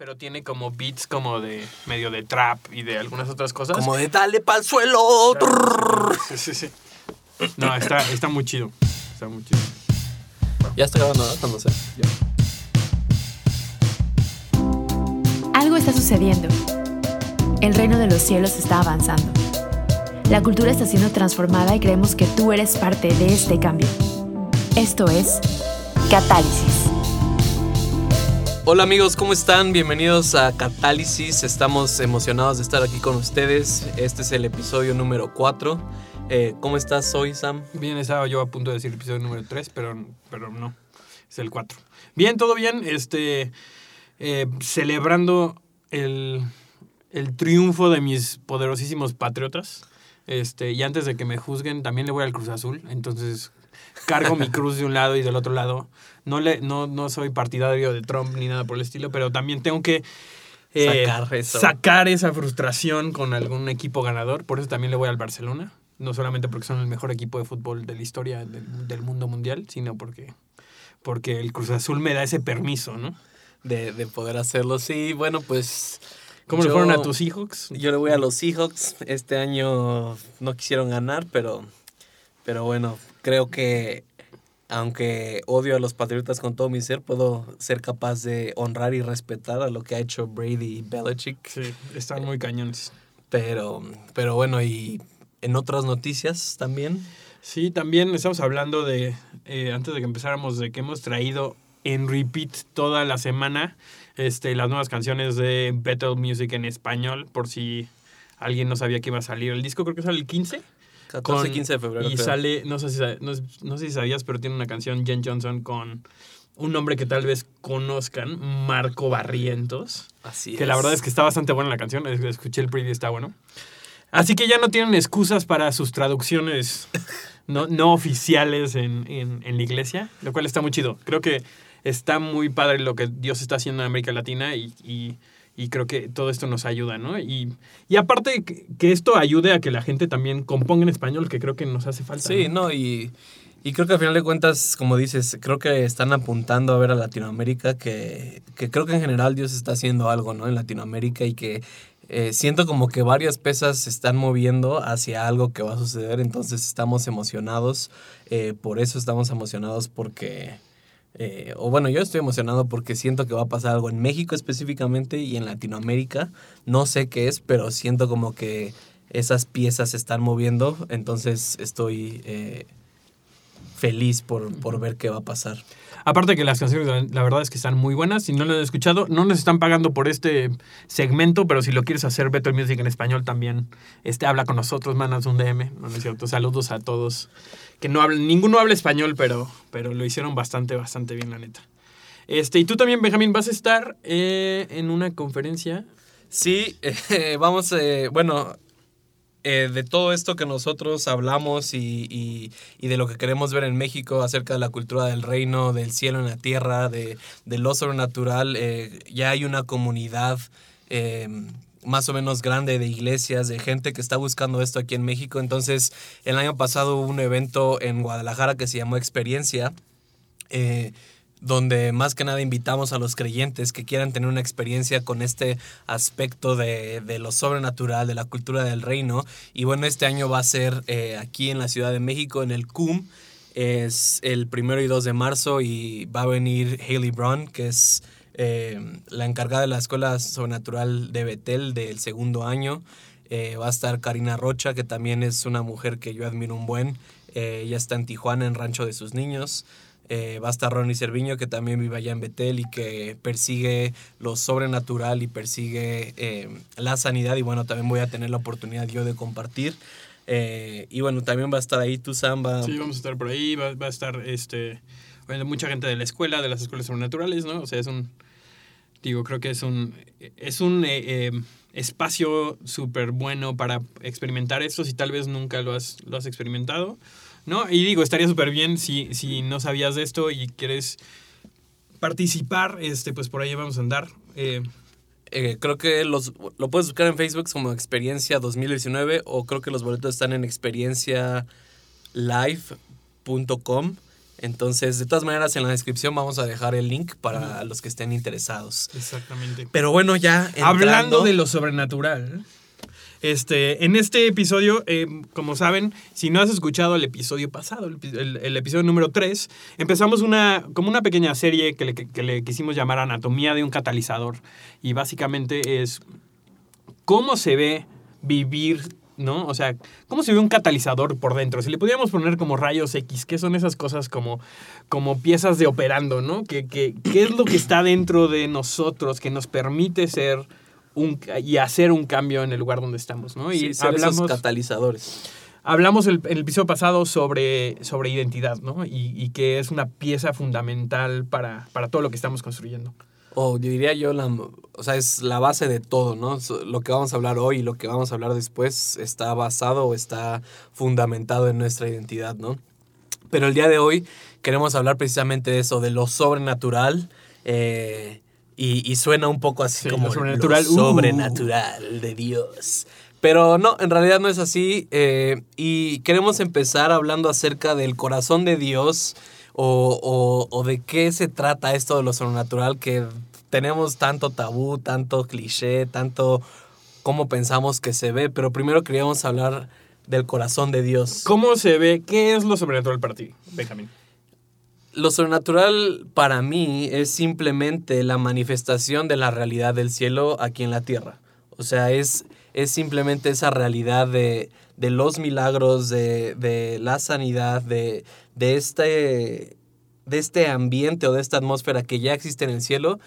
Pero tiene como beats como de medio de trap y de algunas otras cosas. Como de dale pa'l suelo. Sí, sí, sí. No, está, está muy chido. Está muy chido. Ya está grabando, ¿no? Cuando sea. Algo está sucediendo. El reino de los cielos está avanzando. La cultura está siendo transformada y creemos que tú eres parte de este cambio. Esto es Catálisis. Hola amigos, ¿cómo están? Bienvenidos a Catálisis. Estamos emocionados de estar aquí con ustedes. Este es el episodio número 4. Eh, ¿Cómo estás hoy, Sam? Bien, estaba yo a punto de decir episodio número 3, pero, pero no. Es el 4. Bien, todo bien. Este. eh, celebrando el, el triunfo de mis poderosísimos patriotas. Este, y antes de que me juzguen, también le voy al Cruz Azul. Entonces, cargo mi cruz de un lado y del otro lado. No, le, no, no soy partidario de Trump ni nada por el estilo, pero también tengo que eh, Sacar eso. sacar esa frustración con algún equipo ganador. Por eso también le voy al Barcelona. No solamente porque son el mejor equipo de fútbol de la historia del, del mundo mundial, sino porque, porque el Cruz Azul me da ese permiso, ¿no? De, de poder hacerlo. Sí, bueno, pues. ¿Cómo le fueron a tus hijos? Yo le voy a los Seahawks. Este año no quisieron ganar, pero, pero bueno, creo que aunque odio a los Patriotas con todo mi ser, puedo ser capaz de honrar y respetar a lo que ha hecho Brady y Belichick. Sí, están muy cañones. Pero, pero bueno, y en otras noticias también. Sí, también estamos hablando de, eh, antes de que empezáramos, de que hemos traído en repeat toda la semana este, las nuevas canciones de Battle Music en español, por si alguien no sabía que iba a salir. El disco creo que sale el 15. 14, con- 15 de febrero. Y creo. sale, no sé, si, no, no sé si sabías, pero tiene una canción, Jen Johnson, con un nombre que tal vez conozcan, Marco Barrientos. Así Que la verdad es que está bastante buena la canción. es- Escuché el preview, está bueno. Así que ya no tienen excusas para sus traducciones no, no oficiales en, en- en la iglesia, lo cual está muy chido. Creo que está muy padre lo que Dios está haciendo en América Latina y, y- y creo que todo esto nos ayuda, ¿no? Y, y aparte que, que esto ayude a que la gente también componga en español, que creo que nos hace falta. Sí, no, y, y creo que al final de cuentas, como dices, creo que están apuntando a ver a Latinoamérica, que, que creo que en general Dios está haciendo algo, ¿no? En Latinoamérica y que eh, siento como que varias pesas se están moviendo hacia algo que va a suceder, entonces estamos emocionados, eh, por eso estamos emocionados porque... eh, o bueno, yo estoy emocionado porque siento que va a pasar algo en México específicamente y en Latinoamérica. No sé qué es, pero siento como que esas piezas se están moviendo. Entonces estoy eh, feliz por, por ver qué va a pasar. Aparte que las canciones, la- verdad es que están muy buenas. Si no lo han escuchado, no nos están pagando por este segmento, pero si lo quieres hacer Better Music en español también, este, habla con nosotros, mandas un DM. No, no es cierto. Saludos a todos. Que no hablan, ninguno habla español, pero, pero lo hicieron bastante, bastante bien, la neta. Este, y tú también, Benjamín, vas a estar eh, en una conferencia. Sí, eh, vamos, eh, bueno, de todo esto que nosotros hablamos y, y- de lo que queremos ver en México acerca de la cultura del reino, del cielo en la tierra, de, lo sobrenatural, ya hay una comunidad eh, más o menos grande de iglesias, de gente que está buscando esto aquí en México. Entonces, el año pasado hubo un evento en Guadalajara que se llamó Experiencia. eh, donde más que nada invitamos a los creyentes que quieran tener una experiencia con este aspecto de, de lo sobrenatural, de la cultura del reino. Y bueno, este año va a ser eh, aquí en la Ciudad de México, en el CUM. Es el primero y 2 de marzo y va a venir Haley Brown, que es eh, la encargada de la Escuela Sobrenatural de Betel del segundo año. Eh, va a estar Karina Rocha, que también es una mujer que yo admiro un buen. Eh, ella está en Tijuana, en Rancho de sus Niños. Eh, va a estar Ronnie Cerviño, que también vive allá en Betel y que persigue lo sobrenatural y persigue eh, la sanidad. Y bueno, también voy a tener la oportunidad yo de compartir. Eh, y bueno, también va a estar ahí tu Samba. Sí, vamos a estar por ahí. Va, va a estar este, mucha gente de la escuela, de las escuelas sobrenaturales, ¿no? O sea, es un. Digo, creo que es un. Es un eh, eh, espacio súper bueno para experimentar esto si tal vez nunca lo has, lo has experimentado. ¿No? Y digo, estaría súper bien si, si no sabías de esto y quieres participar, este, pues por ahí vamos a andar. Eh, creo que los, lo puedes buscar en Facebook como Experiencia 2019 o creo que los boletos están en experiencialive.com. Entonces, de todas maneras, en la descripción vamos a dejar el link para los que estén interesados. Exactamente. Pero bueno, ya. Hablando de lo sobrenatural. Este, en este episodio, eh, como saben, si no has escuchado el episodio pasado, el, epi- el- el episodio número 3, empezamos una, como una pequeña serie que le, que le quisimos llamar Anatomía de un catalizador. Y básicamente es cómo se ve vivir, ¿no? O sea, cómo se ve un catalizador por dentro. Si le pudiéramos poner como rayos X, ¿qué son esas cosas como, como piezas de operando, ¿no? ¿Qué, qué, qué es lo que está dentro de nosotros que nos permite ser un, y hacer un cambio en el lugar donde estamos, ¿no? Y Sí, ser esos hablamos, catalizadores. hablamos el, en el episodio pasado sobre, sobre identidad, ¿no? Y, y que es una pieza fundamental para, para todo lo que estamos construyendo. O yo diría yo, la, o sea, es la base de todo, ¿no? Lo que vamos a hablar hoy y lo que vamos a hablar después está basado o está fundamentado en nuestra identidad, ¿no? Pero el día de hoy queremos hablar precisamente de eso, de lo sobrenatural. eh, y, y suena un poco así Sí, como lo sobrenatural, lo uh. sobrenatural de Dios. Pero no, en realidad no es así. eh, y queremos empezar hablando acerca del corazón de Dios o, o- o de qué se trata esto de lo sobrenatural que tenemos tanto tabú, tanto cliché, tanto cómo pensamos que se ve. Pero primero queríamos hablar del corazón de Dios. ¿Cómo se ve? ¿Qué es lo sobrenatural para ti, Benjamín? Lo sobrenatural para mí es simplemente la manifestación de la realidad del cielo aquí en la tierra. O sea, es, es simplemente esa realidad de, de los milagros, de, de la sanidad, de, de, este, de este ambiente o de esta atmósfera que ya existe en el cielo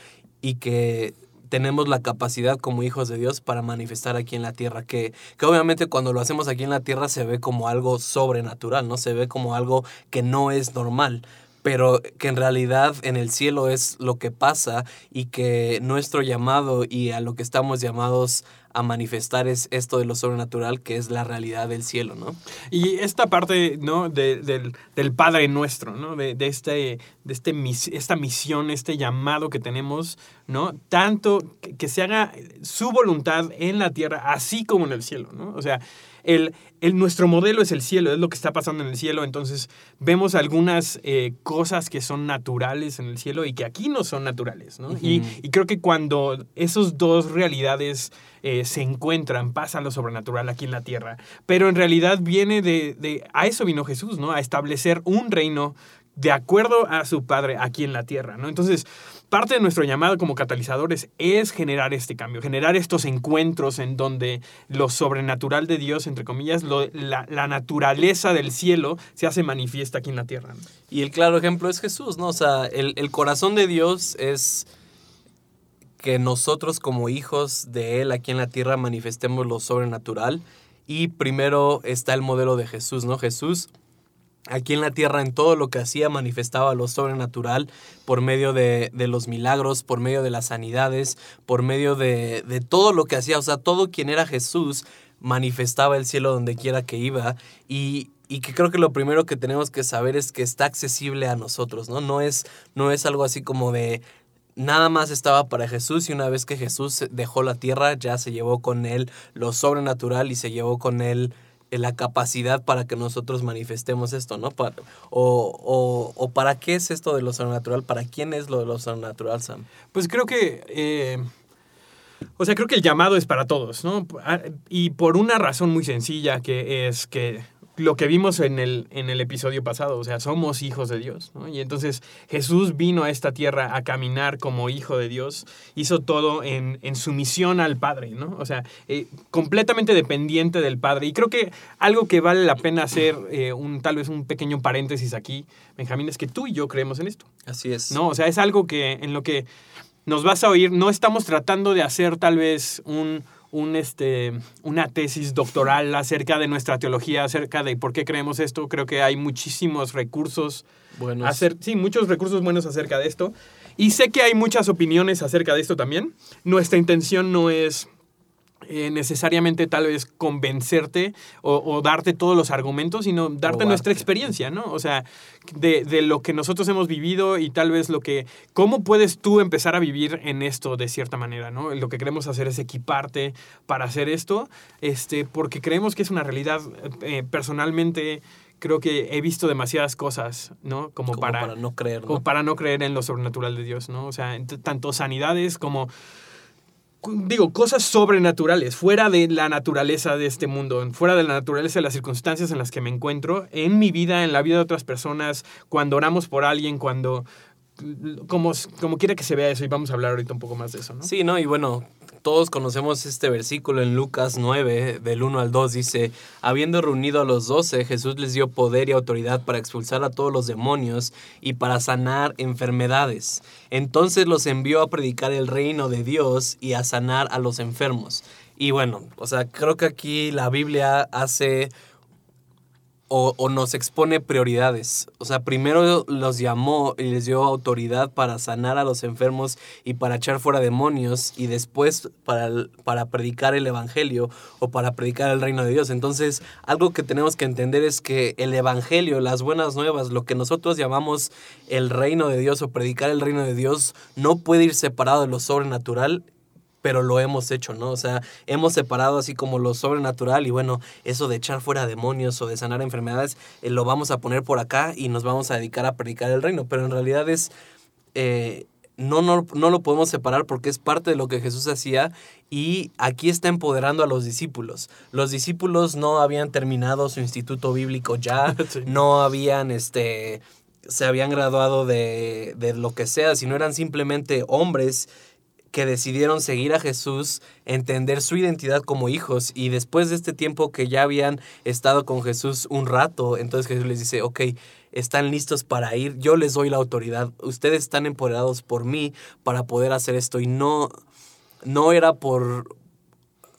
y que tenemos la capacidad como hijos de Dios para manifestar aquí en la tierra, que, que obviamente cuando lo hacemos aquí en la tierra se ve como algo sobrenatural, ¿no? Se ve como algo que no es normal, pero que en realidad en el cielo es lo que pasa y que nuestro llamado y a lo que estamos llamados a manifestar es esto de lo sobrenatural, que es la realidad del cielo, ¿no? Y esta parte, ¿no? De- del, del Padre nuestro, ¿no? De, de este, de este esta misión, este llamado que tenemos, ¿no? Tanto que, que se haga su voluntad en la tierra, así como en el cielo, ¿no? O sea, el, el- nuestro modelo es el cielo, es lo que está pasando en el cielo. Entonces, vemos algunas eh, cosas que son naturales en el cielo y que aquí no son naturales, ¿no? y, creo que cuando esos dos realidades eh, se encuentran, pasa lo sobrenatural aquí en la tierra. Pero en realidad viene de, de- A eso vino Jesús, ¿no? A establecer un reino de acuerdo a su Padre aquí en la tierra, ¿no? Entonces, parte de nuestro llamado como catalizadores es generar este cambio, generar estos encuentros en donde lo sobrenatural de Dios, entre comillas, la, naturaleza del cielo se hace manifiesta aquí en la tierra. Y el claro ejemplo es Jesús, ¿no? O sea, el corazón de Dios es que nosotros como hijos de Él aquí en la tierra manifestemos lo sobrenatural. Y primero está el modelo de Jesús, ¿no? Jesús aquí en la tierra en todo lo que hacía manifestaba lo sobrenatural por medio de, de los milagros, por medio de las sanidades, por medio de, de todo lo que hacía. O sea, todo quien era Jesús manifestaba el cielo donde quiera que iba y, y que creo que lo primero que tenemos que saber es que está accesible a nosotros, ¿no? No es, no es algo así como de nada más estaba para Jesús y una vez que Jesús dejó la tierra ya se llevó con él lo sobrenatural y se llevó con él la capacidad para que nosotros manifestemos esto, ¿no? O, o para qué es esto de lo sobrenatural, para quién es lo de lo sobrenatural, Sam. Pues creo que. eh, o sea, creo que el llamado es para todos, ¿no? Ah, Y por una razón muy sencilla, que es que lo que vimos en el, en el episodio pasado, o sea, somos hijos de Dios, ¿no? Y entonces Jesús vino a esta tierra a caminar como hijo de Dios, hizo todo en, en sumisión al Padre, ¿no? O sea, eh, completamente dependiente del Padre. Y creo que algo que vale la pena hacer, eh, un, tal vez un pequeño paréntesis aquí, Benjamín, es que tú y yo creemos en esto. Así es. ¿no? O sea, es algo que en lo que nos vas a oír, no estamos tratando de hacer tal vez un, un, este, una tesis doctoral acerca de nuestra teología, acerca de por qué creemos esto. Creo que hay muchísimos recursos, Bueno, hacer, sí, muchos recursos buenos acerca de esto. Y sé que hay muchas opiniones acerca de esto también. Nuestra intención no es eh, necesariamente tal vez convencerte o, o darte todos los argumentos, sino darte Probarte. nuestra experiencia, ¿no? O sea, de, de lo que nosotros hemos vivido y tal vez lo que, cómo puedes tú empezar a vivir en esto de cierta manera, ¿no? Lo que queremos hacer es equiparte para hacer esto, este, porque creemos que es una realidad, eh, personalmente creo que he visto demasiadas cosas, ¿no? Como, Como para, para no creer, ¿no? como para no creer en lo sobrenatural de Dios, ¿no? O sea, tanto sanidades como digo, cosas sobrenaturales, fuera de la naturaleza de este mundo, fuera de la naturaleza de las circunstancias en las que me encuentro, en mi vida, en la vida de otras personas, cuando oramos por alguien, cuando como, como quiera que se vea eso, y vamos a hablar ahorita un poco más de eso, ¿no? Sí, ¿no? Y bueno, todos conocemos este versículo en Lucas 9, del 1 al 2, dice, habiendo reunido a los doce, Jesús les dio poder y autoridad para expulsar a todos los demonios y para sanar enfermedades. Entonces los envió a predicar el reino de Dios y a sanar a los enfermos. Y bueno, o sea, creo que aquí la Biblia hace o, o nos expone prioridades. O sea, primero los llamó y les dio autoridad para sanar a los enfermos y para echar fuera demonios y después para, para predicar el Evangelio o para predicar el reino de Dios. Entonces, algo que tenemos que entender es que el Evangelio, las buenas nuevas, lo que nosotros llamamos el reino de Dios o predicar el reino de Dios, no puede ir separado de lo sobrenatural pero lo hemos hecho, ¿no? O sea, hemos separado así como lo sobrenatural y bueno, eso de echar fuera demonios o de sanar enfermedades, eh, lo vamos a poner por acá y nos vamos a dedicar a predicar el reino, pero en realidad es... eh, no, no, no lo podemos separar porque es parte de lo que Jesús hacía y aquí está empoderando a los discípulos. Los discípulos no habían terminado su instituto bíblico ya, Sí. no habían este se habían graduado de, de lo que sea, sino eran simplemente hombres que decidieron seguir a Jesús, entender su identidad como hijos y después de este tiempo que ya habían estado con Jesús un rato, entonces Jesús les dice, ok, están listos para ir, yo les doy la autoridad, ustedes están empoderados por mí para poder hacer esto y no, no era por...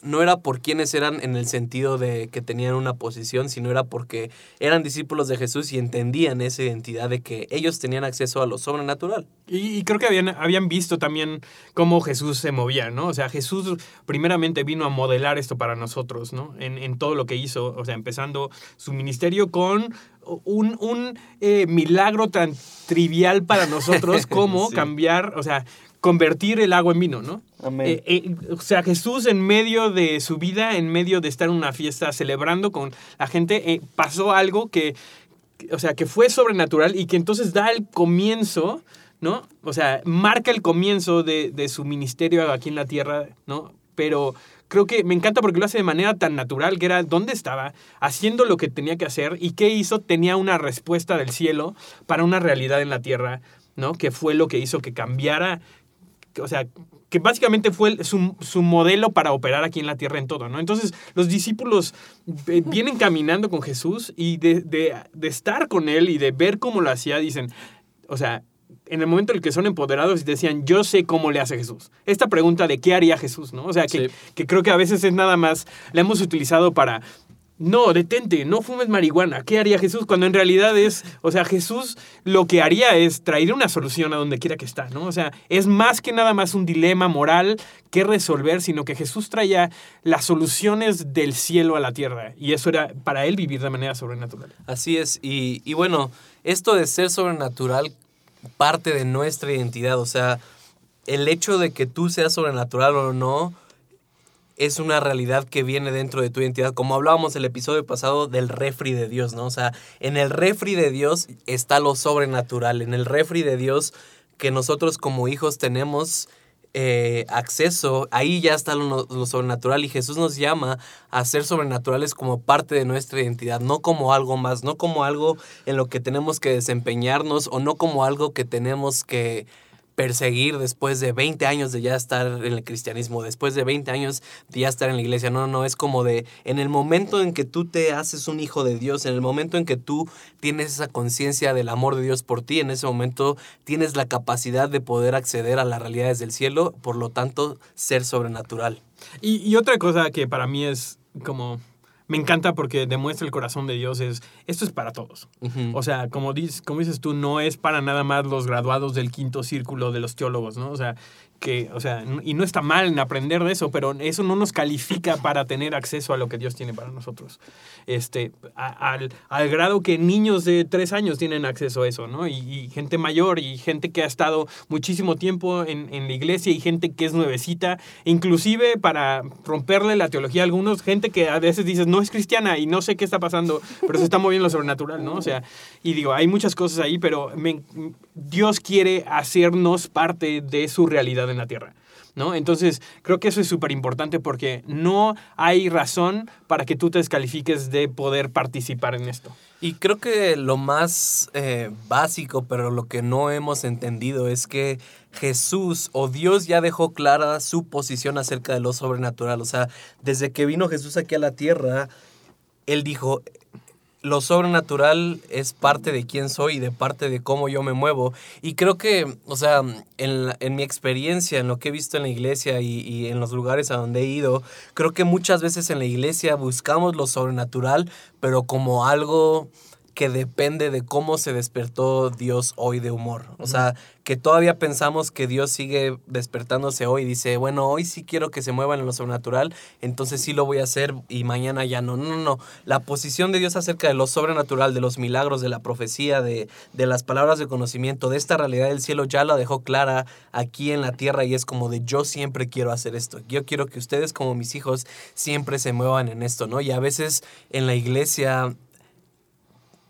No era por quienes eran en el sentido de que tenían una posición, sino era porque eran discípulos de Jesús y entendían esa identidad de que ellos tenían acceso a lo sobrenatural. Y, y creo que habían, habían visto también cómo Jesús se movía, ¿no? O sea, Jesús primeramente vino a modelar esto para nosotros, ¿no? En, en todo lo que hizo, o sea, empezando su ministerio con un, un eh, milagro tan trivial para nosotros como Sí. cambiar, o sea, convertir el agua en vino, ¿no? Amén. Eh, eh, o sea, Jesús en medio de su vida, en medio de estar en una fiesta celebrando con la gente, eh, pasó algo que, o sea, que fue sobrenatural y que entonces da el comienzo, ¿no? O sea, marca el comienzo de, de su ministerio aquí en la tierra, ¿no? Pero creo que me encanta porque lo hace de manera tan natural, que era dónde estaba, haciendo lo que tenía que hacer y qué hizo, tenía una respuesta del cielo para una realidad en la tierra, ¿no? Que fue lo que hizo que cambiara, o sea, que básicamente fue su, su modelo para operar aquí en la tierra en todo, ¿no? Entonces, los discípulos eh, vienen caminando con Jesús y de, de- de estar con él y de ver cómo lo hacía, dicen, o sea, en el momento en el que son empoderados y decían, yo sé cómo le hace Jesús. Esta pregunta de qué haría Jesús, ¿no? O sea, que, Sí. que creo que a veces es nada más, la hemos utilizado para, no, detente, no fumes marihuana. ¿Qué haría Jesús? Cuando en realidad es, o sea, Jesús lo que haría es traer una solución a donde quiera que está, ¿no? O sea, es más que nada más un dilema moral que resolver, sino que Jesús traía las soluciones del cielo a la tierra. Y eso era para él vivir de manera sobrenatural. Así es, y, y bueno, esto de ser sobrenatural parte de nuestra identidad, o sea, el hecho de que tú seas sobrenatural o no es una realidad que viene dentro de tu identidad, como hablábamos el episodio pasado del refri de Dios, ¿no? O sea, en el refri de Dios está lo sobrenatural, en el refri de Dios que nosotros como hijos tenemos eh, acceso, ahí ya está lo, lo sobrenatural y Jesús nos llama a ser sobrenaturales como parte de nuestra identidad, no como algo más, no como algo en lo que tenemos que desempeñarnos o no como algo que tenemos que perseguir después de 20 años de ya estar en el cristianismo, después de 20 años de ya estar en la iglesia. No, no, es como de en el momento en que tú te haces un hijo de Dios, en el momento en que tú tienes esa conciencia del amor de Dios por ti, en ese momento tienes la capacidad de poder acceder a las realidades del cielo, por lo tanto, ser sobrenatural. Y, y otra cosa que para mí es como... Me encanta porque demuestra el corazón de Dios es, esto es para todos. O sea, como dices, como dices tú, no es para nada más los graduados del quinto círculo de los teólogos, ¿no? O sea, que, o sea, y no está mal en aprender de eso, pero eso no nos califica para tener acceso a lo que Dios tiene para nosotros. Este, a- al, al grado que niños de tres años tienen acceso a eso, ¿no? Y, y gente mayor y gente que ha estado muchísimo tiempo en, en la iglesia y gente que es nuevecita, inclusive para romperle la teología a algunos, gente que a veces dices, no es cristiana y no sé qué está pasando, pero se está moviendo lo sobrenatural, ¿no? O sea, y digo, hay muchas cosas ahí, pero me- Dios quiere hacernos parte de su realidad en la tierra. ¿No? Entonces, creo que eso es súper importante porque no hay razón para que tú te descalifiques de poder participar en esto. Y creo que lo más eh, básico, pero lo que no hemos entendido es que Jesús o Dios ya dejó clara su posición acerca de lo sobrenatural. O sea, desde que vino Jesús aquí a la tierra, Él dijo, lo sobrenatural es parte de quién soy y de parte de cómo yo me muevo. Y creo que, o sea, en, la- en mi experiencia, en lo que he visto en la iglesia y, y en los lugares a donde he ido, creo que muchas veces en la iglesia buscamos lo sobrenatural, pero como algo que depende de cómo se despertó Dios hoy de humor. O sea, que todavía pensamos que Dios sigue despertándose hoy y dice, bueno, hoy sí quiero que se muevan en lo sobrenatural, entonces sí lo voy a hacer y mañana ya no. No, no, no. La posición de Dios acerca de lo sobrenatural, de los milagros, de la profecía, de, de las palabras de conocimiento, de esta realidad del cielo, ya la dejó clara aquí en la tierra y es como de yo siempre quiero hacer esto. Yo quiero que ustedes como mis hijos siempre se muevan en esto, ¿no? Y a veces en la iglesia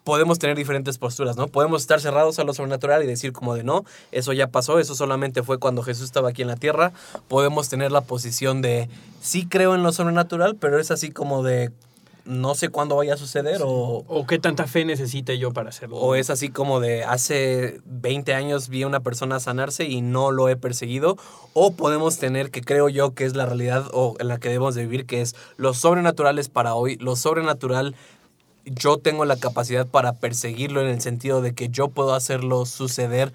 podemos tener diferentes posturas, ¿no? Podemos estar cerrados a lo sobrenatural y decir como de no, eso ya pasó, eso solamente fue cuando Jesús estaba aquí en la tierra. Podemos tener la posición de sí creo en lo sobrenatural, pero es así como de no sé cuándo vaya a suceder o, O qué tanta fe necesite yo para hacerlo. o es así como de hace 20 años vi a una persona sanarse y no lo he perseguido. O podemos tener, que creo yo que es la realidad o en la que debemos de vivir, que es lo sobrenatural es para hoy. Lo sobrenatural yo tengo la capacidad para perseguirlo en el sentido de que yo puedo hacerlo suceder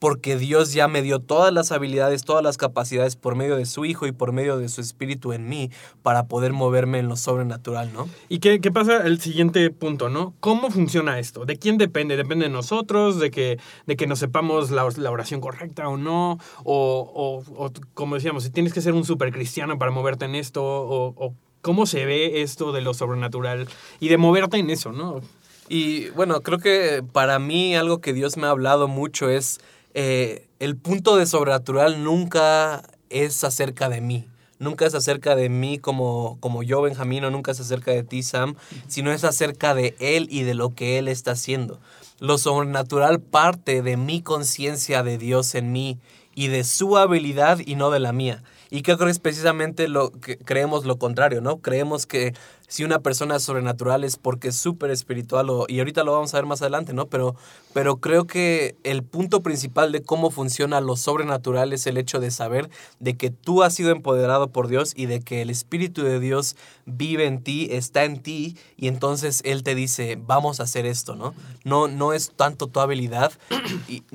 porque Dios ya me dio todas las habilidades, todas las capacidades por medio de su Hijo y por medio de su Espíritu en mí para poder moverme en lo sobrenatural, ¿no? ¿Y qué, qué pasa? El siguiente punto, ¿no? ¿Cómo funciona esto? ¿De quién depende? ¿Depende de nosotros? ¿De que, de que nos sepamos la, la oración correcta o no? O, o, o, como decíamos, si tienes que ser un super cristiano para moverte en esto, o, o cómo se ve esto de lo sobrenatural y de moverte en eso, ¿no? Y bueno, creo que para mí algo que Dios me ha hablado mucho es eh, el punto de sobrenatural nunca es acerca de mí. Nunca es acerca de mí como, como yo, Benjamín, o nunca es acerca de ti, Sam, sino es acerca de Él y de lo que Él está haciendo. Lo sobrenatural parte de mi conciencia de Dios en mí y de su habilidad y no de la mía. Y creo que es precisamente lo que creemos lo contrario, ¿no? Creemos que si una persona es sobrenatural es porque es súper espiritual, o, y ahorita lo vamos a ver más adelante, ¿no? Pero, pero creo que el punto principal de cómo funciona lo sobrenatural es el hecho de saber de que tú has sido empoderado por Dios y de que el Espíritu de Dios vive en ti, está en ti, y entonces Él te dice, vamos a hacer esto, ¿no? No, no es tanto tu habilidad,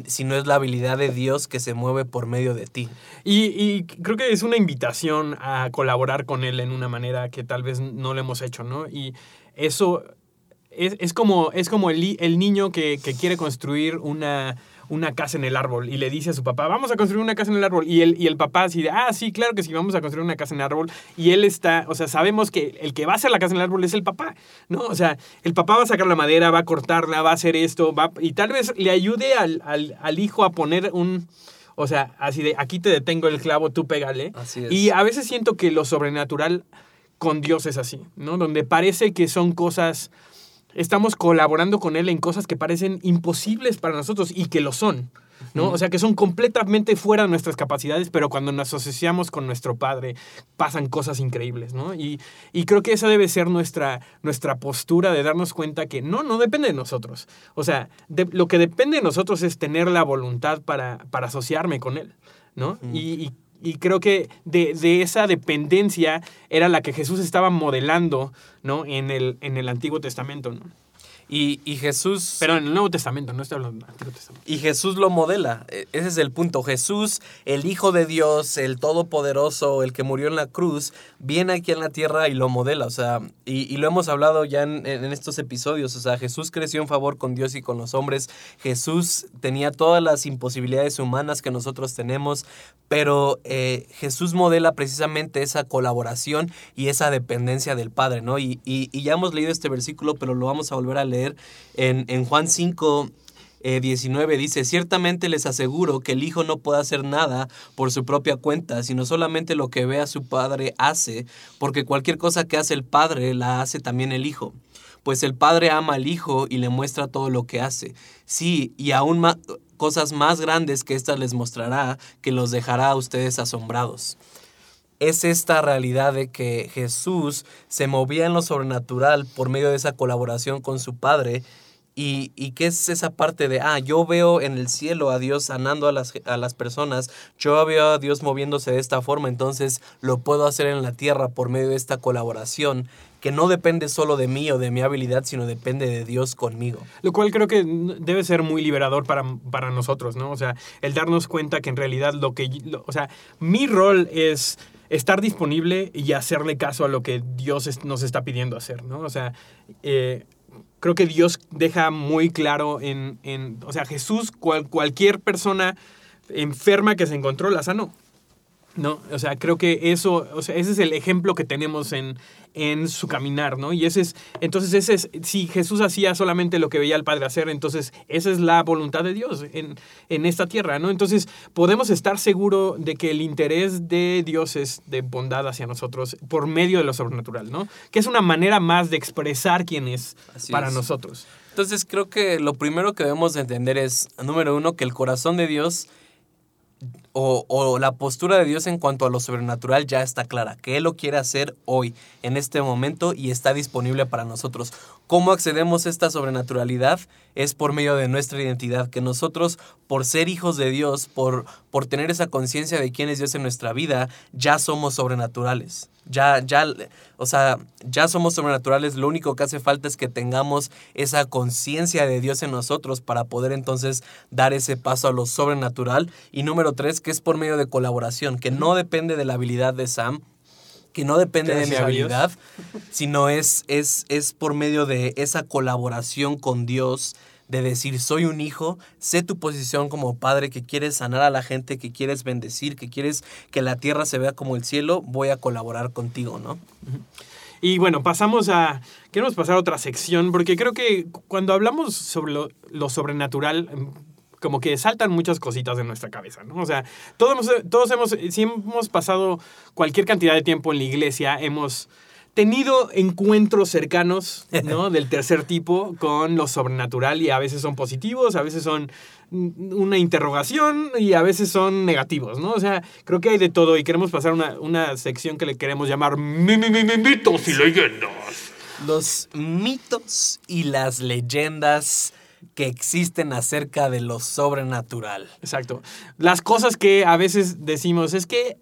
sino es la habilidad de Dios que se mueve por medio de ti. Y, y creo que es una invitación a colaborar con él en una manera que tal vez no lo hemos ¿no? Y eso es, es como, es como el, el niño que, que quiere construir una, una casa en el árbol y le dice a su papá, vamos a construir una casa en el árbol. Y el, y el papá así de, ah, sí, claro que sí, vamos a construir una casa en el árbol. Y él está, o sea, sabemos que el que va a hacer la casa en el árbol es el papá, ¿no? O sea, el papá va a sacar la madera, va a cortarla, va a hacer esto, va, y tal vez le ayude al, al, al hijo a poner un... O sea, así de, aquí te detengo el clavo, tú pégale. Así es. Y a veces siento que lo sobrenatural con Dios es así, ¿no? Donde parece que son cosas, estamos colaborando con Él en cosas que parecen imposibles para nosotros y que lo son, ¿no? O sea, que son completamente fuera de nuestras capacidades, pero cuando nos asociamos con nuestro Padre pasan cosas increíbles, ¿no? Y, y creo que esa debe ser nuestra, nuestra postura de darnos cuenta que no, no depende de nosotros. O sea, de- lo que depende de nosotros es tener la voluntad para, para asociarme con Él, ¿no? y, y- y creo que de, de esa dependencia era la que Jesús estaba modelando, ¿no? En el, en el Antiguo Testamento, ¿no? Y, y Jesús... Pero en el Nuevo Testamento, no estoy hablando del Antiguo Testamento. Y Jesús lo modela. E- Ese es el punto. Jesús, el Hijo de Dios, el Todopoderoso, el que murió en la cruz, viene aquí en la tierra y lo modela. O sea, y, y lo hemos hablado ya en, en estos episodios. O sea, Jesús creció en favor con Dios y con los hombres. Jesús tenía todas las imposibilidades humanas que nosotros tenemos, pero eh, Jesús modela precisamente esa colaboración y esa dependencia del Padre, ¿no? Y, y- y ya hemos leído este versículo, pero lo vamos a volver a leer en, Juan 5, eh, 19 dice, ciertamente les aseguro que el Hijo no puede hacer nada por su propia cuenta, sino solamente lo que ve su Padre hace, porque cualquier cosa que hace el Padre la hace también el Hijo. Pues el Padre ama al Hijo y le muestra todo lo que hace. Sí, y aún cosas más grandes que éstas les mostrará, que los dejará a ustedes asombrados es esta realidad de que Jesús se movía en lo sobrenatural por medio de esa colaboración con su Padre. Y, y qué es esa parte de, ah, yo veo en el cielo a Dios sanando a las, a las personas, yo veo a Dios moviéndose de esta forma, entonces lo puedo hacer en la tierra por medio de esta colaboración que no depende solo de mí o de mi habilidad, sino depende de Dios conmigo. Lo cual creo que debe ser muy liberador para, para nosotros, ¿no? O sea, el darnos cuenta que en realidad lo que... lo- o sea, mi rol es estar disponible y hacerle caso a lo que Dios nos está pidiendo hacer, ¿no? O sea, eh, creo que Dios deja muy claro en... en- o sea, Jesús, cual- cualquier persona enferma que se encontró, la sanó. ¿No? O sea, creo que eso, o sea, ese es el ejemplo que tenemos en, en su caminar, ¿no? Y ese es, entonces ese es, si Jesús hacía solamente lo que veía al Padre hacer, entonces esa es la voluntad de Dios en, en esta tierra, ¿no? Entonces podemos estar seguros de que el interés de Dios es de bondad hacia nosotros por medio de lo sobrenatural, ¿no? Que es una manera más de expresar quién es Así para es. nosotros. Entonces creo que lo primero que debemos de entender es, número uno, que el corazón de Dios o, la postura de Dios en cuanto a lo sobrenatural ya está clara, que Él lo quiere hacer hoy, en este momento, y está disponible para nosotros. ¿Cómo accedemos a esta sobrenaturalidad? Es por medio de nuestra identidad, que nosotros, por ser hijos de Dios, por, por tener esa conciencia de quién es Dios en nuestra vida, ya somos sobrenaturales. Ya, ya, o sea, ya somos sobrenaturales. Lo único que hace falta es que tengamos esa conciencia de Dios en nosotros para poder entonces dar ese paso a lo sobrenatural. Y número tres, que es por medio de colaboración, que no depende de la habilidad de Sam, que no depende de mi habilidad, sino es, es, es por medio de esa colaboración con Dios, de decir, soy un hijo, sé tu posición como padre, que quieres sanar a la gente, que quieres bendecir, que quieres que la tierra se vea como el cielo, voy a colaborar contigo, ¿no? Y bueno, pasamos a. Queremos pasar a otra sección, porque creo que cuando hablamos sobre lo, lo sobrenatural, em, como que saltan muchas cositas en nuestra cabeza, ¿no? O sea, todos todos hemos, si hemos pasado cualquier cantidad de tiempo en la iglesia, hemos tenido encuentros cercanos, ¿no? Del tercer tipo con lo sobrenatural y a veces son positivos, a veces son mm, una interrogación y a veces son negativos, ¿no? O sea, creo que hay de todo y queremos pasar una, una sección que le queremos llamar mi- mi- mi- mi- mitos y leyendas. Los mitos y las leyendas que existen acerca de lo sobrenatural. Exacto. Las cosas que a veces decimos es que,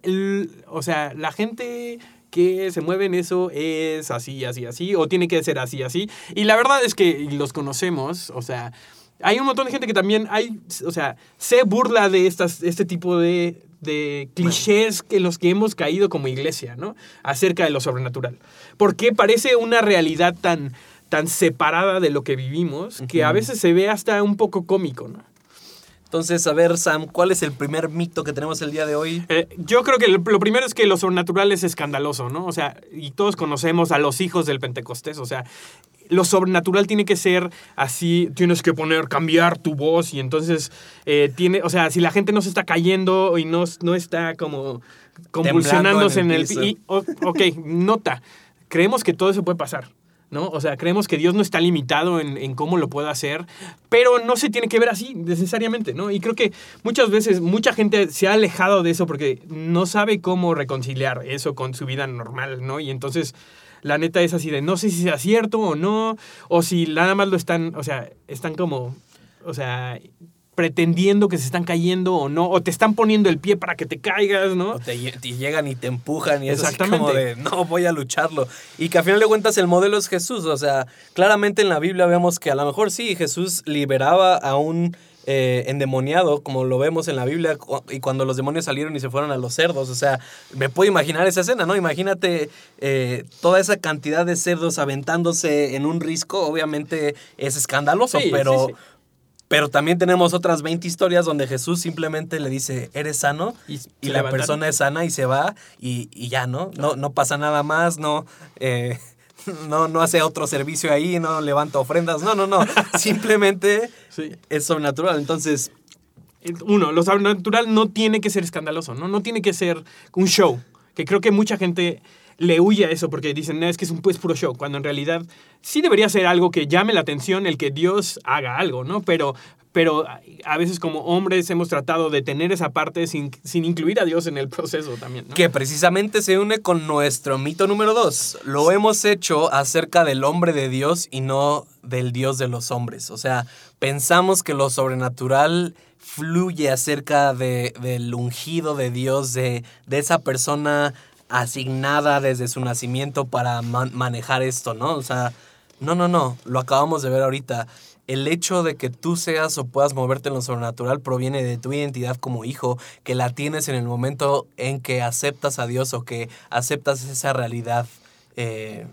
o sea, la gente que se mueve en eso es así, así, así, o tiene que ser así, así. Y la verdad es que los conocemos, o sea, hay un montón de gente que también hay, o sea, se burla de estas, este tipo de, de clichés en los que hemos caído como iglesia, ¿no? Acerca de lo sobrenatural. Porque parece una realidad tan, tan separada de lo que vivimos que a veces se ve hasta un poco cómico, ¿no? Entonces, a ver, Sam, ¿cuál es el primer mito que tenemos el día de hoy? Eh, yo creo que lo, primero es que lo sobrenatural es escandaloso, ¿no? O sea, y todos conocemos a los hijos del Pentecostés, o sea, lo sobrenatural tiene que ser así, tienes que poner, cambiar tu voz y entonces eh, tiene, o sea, si la gente no se está cayendo y no, no está como convulsionándose en el... en el y- ok, nota, creemos que todo eso puede pasar. ¿No? O sea, creemos que Dios no está limitado en, en cómo lo puede hacer, pero no se tiene que ver así necesariamente, ¿no? Y creo que muchas veces mucha gente se ha alejado de eso porque no sabe cómo reconciliar eso con su vida normal, ¿no? Y entonces la neta es así de no sé si sea cierto o no, o si nada más lo están, o sea, están como, o sea, pretendiendo que se están cayendo o no, o te están poniendo el pie para que te caigas, ¿no? O te, lle- te llegan y te empujan y es así Exactamente. como de, no, voy a lucharlo. Y que a final de cuentas el modelo es Jesús. O sea, claramente en la Biblia vemos que a lo mejor sí, Jesús liberaba a un eh, endemoniado, como lo vemos en la Biblia, y cuando los demonios salieron y se fueron a los cerdos. O sea, me puedo imaginar esa escena, ¿no? Imagínate eh, toda esa cantidad de cerdos aventándose en un risco. Obviamente es escandaloso, Sí, pero... sí, sí. Pero también tenemos otras 20 historias donde Jesús simplemente le dice, eres sano, Y y, la persona es sana y se va y, y ya, ¿no? No, no pasa nada más, no, eh, no, no hace otro servicio ahí, no levanta ofrendas, no, no, no. Simplemente Sí. es sobrenatural. Entonces, Uno, lo sobrenatural no tiene que ser escandaloso, ¿no? No tiene que ser un show. Que creo que mucha gente le huye a eso porque dicen, no, es que es un pues puro show, cuando en realidad sí debería ser algo que llame la atención el que Dios haga algo, ¿no? Pero, pero a veces como hombres hemos tratado de tener esa parte sin, sin incluir a Dios en el proceso también, ¿no? que precisamente se une con nuestro mito número dos. Lo hemos hecho acerca del hombre de Dios y no del Dios de los hombres. O sea, pensamos que lo sobrenatural fluye acerca de, del ungido de Dios, de, de esa persona asignada desde su nacimiento para man- manejar esto, ¿no? O sea, no, no, no, lo acabamos de ver ahorita. El hecho de que tú seas o puedas moverte en lo sobrenatural proviene de tu identidad como hijo, que la tienes en el momento en que aceptas a Dios o que aceptas esa realidad eh,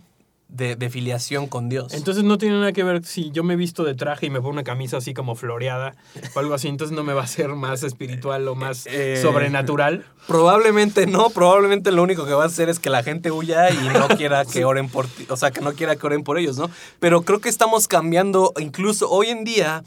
de, de filiación con Dios. Entonces no tiene nada que ver si yo me visto de traje y me pongo una camisa así como floreada o algo así, entonces no me va a ser más espiritual o más Eh, sobrenatural. Probablemente no, probablemente lo único que va a hacer es que la gente huya y no quiera que oren por ti, o sea, que no quiera que oren por ellos, ¿no? Pero creo que estamos cambiando, incluso hoy en día,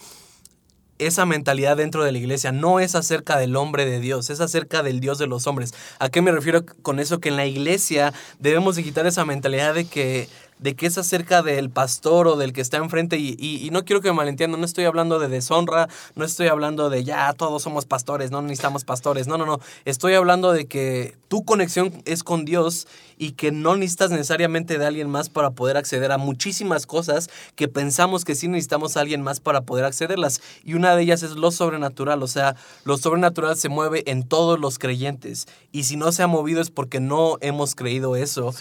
esa mentalidad dentro de la iglesia no es acerca del hombre de Dios, es acerca del Dios de los hombres. ¿A qué me refiero con eso? Que en la iglesia debemos de quitar esa mentalidad de que, de que es acerca del pastor o del que está enfrente y, y- y no quiero que me malentiendan, no estoy hablando de deshonra, no estoy hablando de ya todos somos pastores, no necesitamos pastores, no, no, no, estoy hablando de que tu conexión es con Dios y que no necesitas necesariamente de alguien más para poder acceder a muchísimas cosas que pensamos que sí necesitamos a alguien más para poder accederlas. Y una de ellas es lo sobrenatural, o sea, lo sobrenatural se mueve en todos los creyentes. Y si no se ha movido es porque no hemos creído eso.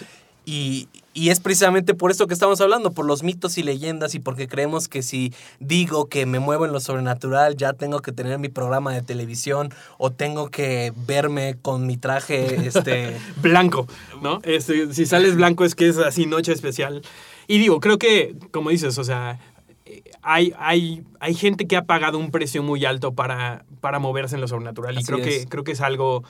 Y, y es precisamente por esto que estamos hablando, por los mitos y leyendas y porque creemos que si digo que me muevo en lo sobrenatural, ya tengo que tener mi programa de televisión o tengo que verme con mi traje, este... blanco, ¿no? Este, si sales blanco es que es así noche especial. Y digo, creo que, como dices, o sea, hay, hay, hay gente que ha pagado un precio muy alto para, para moverse en lo sobrenatural. Así y creo que, es. creo que es algo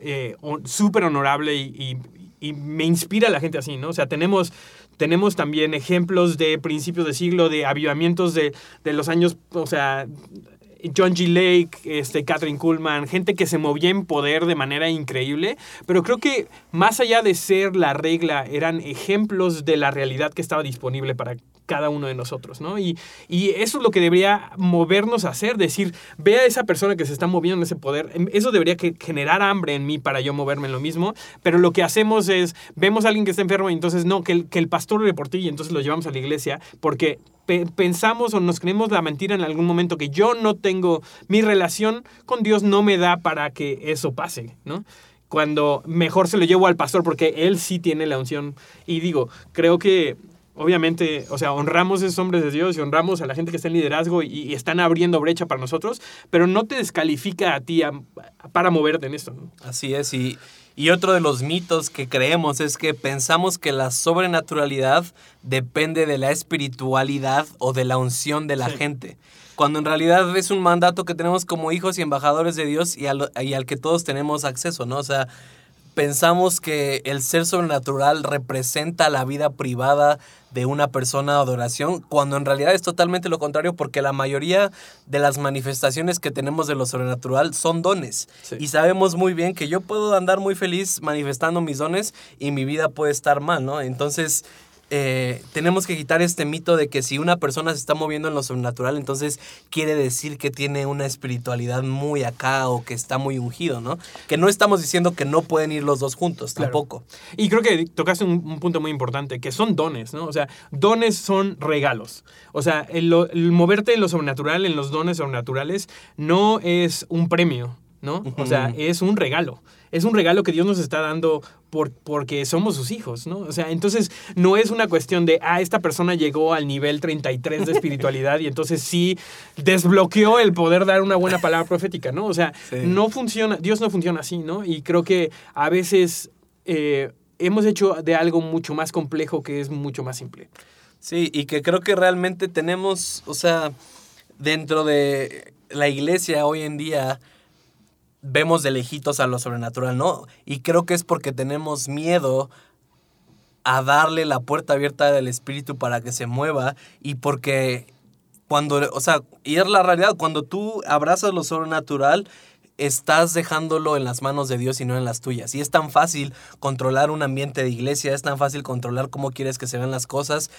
eh, súper honorable y, y- y me inspira la gente así, ¿no? O sea, tenemos, tenemos también ejemplos de principios de siglo, de avivamientos de, de los años, o sea, John G. Lake, este, Catherine Kuhlman, gente que se movía en poder de manera increíble, pero creo que más allá de ser la regla, eran ejemplos de la realidad que estaba disponible para cada uno de nosotros, ¿no? Y, y eso es lo que debería movernos a hacer, decir, ve a esa persona que se está moviendo en ese poder, em, eso debería que generar hambre en mí para yo moverme en lo mismo, pero lo que hacemos es, vemos a alguien que está enfermo y entonces no, que el, que el pastor ore por ti y entonces lo llevamos a la iglesia, porque pe- pensamos o nos creemos la mentira en algún momento que yo no tengo, mi relación con Dios no me da para que eso pase, ¿no? Cuando mejor se lo llevo al pastor porque él sí tiene la unción. Y digo, creo que obviamente, o sea, honramos a esos hombres de Dios y honramos a la gente que está en liderazgo y, y están abriendo brecha para nosotros, pero no te descalifica a ti a- para moverte en esto, ¿no? Así es, y, y otro de los mitos que creemos es que pensamos que la sobrenaturalidad depende de la espiritualidad o de la unción de la Sí. gente, cuando en realidad es un mandato que tenemos como hijos y embajadores de Dios y al, y al que todos tenemos acceso, ¿no? O sea, pensamos que el ser sobrenatural representa la vida privada de una persona de adoración, cuando en realidad es totalmente lo contrario, porque la mayoría de las manifestaciones que tenemos de lo sobrenatural son dones. Sí. Y sabemos muy bien que yo puedo andar muy feliz manifestando mis dones y mi vida puede estar mal, ¿no? Entonces, eh, tenemos que quitar este mito de que si una persona se está moviendo en lo sobrenatural, entonces quiere decir que tiene una espiritualidad muy acá o que está muy ungido, ¿no? Que no estamos diciendo que no pueden ir los dos juntos, Claro. tampoco. Y creo que tocaste un, un punto muy importante, que son dones, ¿no? O sea, dones son regalos. O sea, el moverte en lo sobrenatural, en los dones sobrenaturales, no es un premio, ¿no? O sea, es un regalo. Es un regalo que Dios nos está dando por, porque somos sus hijos, ¿no? O sea, entonces no es una cuestión de, ah, esta persona llegó al nivel 33 de espiritualidad y entonces sí desbloqueó el poder dar una buena palabra profética, ¿no? O sea, Sí. no funciona, Dios no funciona así, ¿no? Y creo que a veces eh, hemos hecho de algo mucho más complejo que es mucho más simple. Sí, y que creo que realmente tenemos, o sea, dentro de la iglesia hoy en día vemos de lejitos a lo sobrenatural, ¿no? Y creo que es porque tenemos miedo a darle la puerta abierta del espíritu para que se mueva y porque cuando, o sea, y es la realidad, cuando tú abrazas lo sobrenatural, estás dejándolo en las manos de Dios y no en las tuyas. Y es tan fácil controlar un ambiente de iglesia, es tan fácil controlar cómo quieres que se vean las cosas,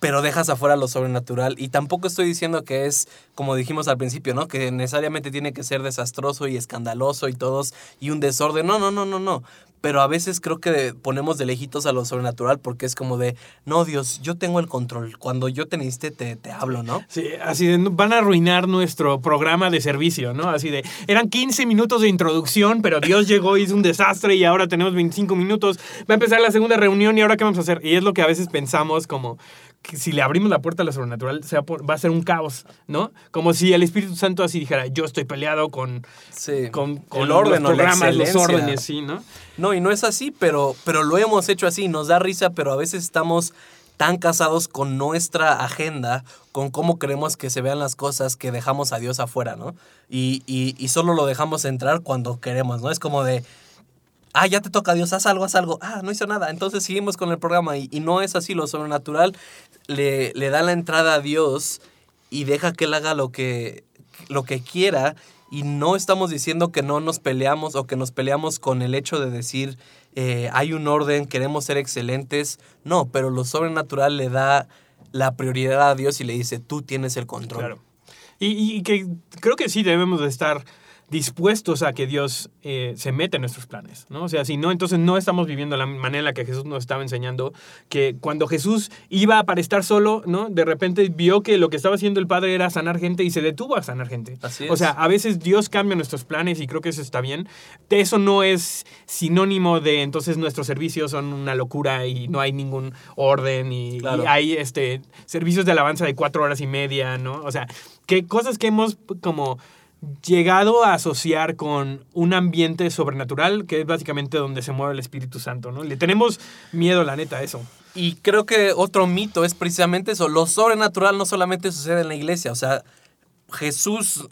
pero dejas afuera lo sobrenatural. Y tampoco estoy diciendo que es, como dijimos al principio, ¿no? Que necesariamente tiene que ser desastroso y escandaloso y todos, y un desorden. No, no, no, no, no. Pero a veces creo que ponemos de lejitos a lo sobrenatural porque es como de, no, Dios, yo tengo el control. Cuando yo te necesite, te, te hablo, ¿no? Sí, así de, van a arruinar nuestro programa de servicio, ¿no? Así de, eran 15 minutos de introducción, pero Dios llegó, hizo un desastre y ahora tenemos 25 minutos. Va a empezar la segunda reunión y ahora qué vamos a hacer? Y es lo que a veces pensamos como si le abrimos la puerta a lo sobrenatural por- va a ser un caos, ¿no? Como si el Espíritu Santo así dijera, yo estoy peleado con, Sí. con, con el orden los programas, los órdenes, sí, ¿no? No, y no es así, pero, pero lo hemos hecho así, nos da risa, pero a veces estamos tan casados con nuestra agenda, con cómo queremos que se vean las cosas, que dejamos a Dios afuera, ¿no? Y, y, y solo lo dejamos entrar cuando queremos, ¿no? Es como de, ah, ya te toca Dios, haz algo, haz algo, ah, no hizo nada, entonces seguimos con el programa y, y no es así, lo sobrenatural le, le da la entrada a Dios y deja que Él haga lo que, lo que quiera y no estamos diciendo que no nos peleamos o que nos peleamos con el hecho de decir eh, hay un orden, queremos ser excelentes, no, pero lo sobrenatural le da la prioridad a Dios y le dice, tú tienes el control. Claro. Y, y que creo que sí debemos de estar dispuestos a que Dios eh, se meta en nuestros planes, ¿no? O sea, si no, entonces no estamos viviendo la manera en la que Jesús nos estaba enseñando, que cuando Jesús iba para estar solo, ¿no? De repente vio que lo que estaba haciendo el Padre era sanar gente y se detuvo a sanar gente. Así O sea, a veces Dios cambia nuestros planes y creo que eso está bien. Eso no es sinónimo de entonces nuestros servicios son una locura y no hay ningún orden y, Claro. y hay este, servicios de alabanza de cuatro horas y media, ¿no? O sea, que cosas que hemos como llegado a asociar con un ambiente sobrenatural, que es básicamente donde se mueve el Espíritu Santo, ¿no? Le tenemos miedo, la neta, a eso. Y creo que otro mito es precisamente eso. Lo sobrenatural no solamente sucede en la iglesia. O sea, Jesús,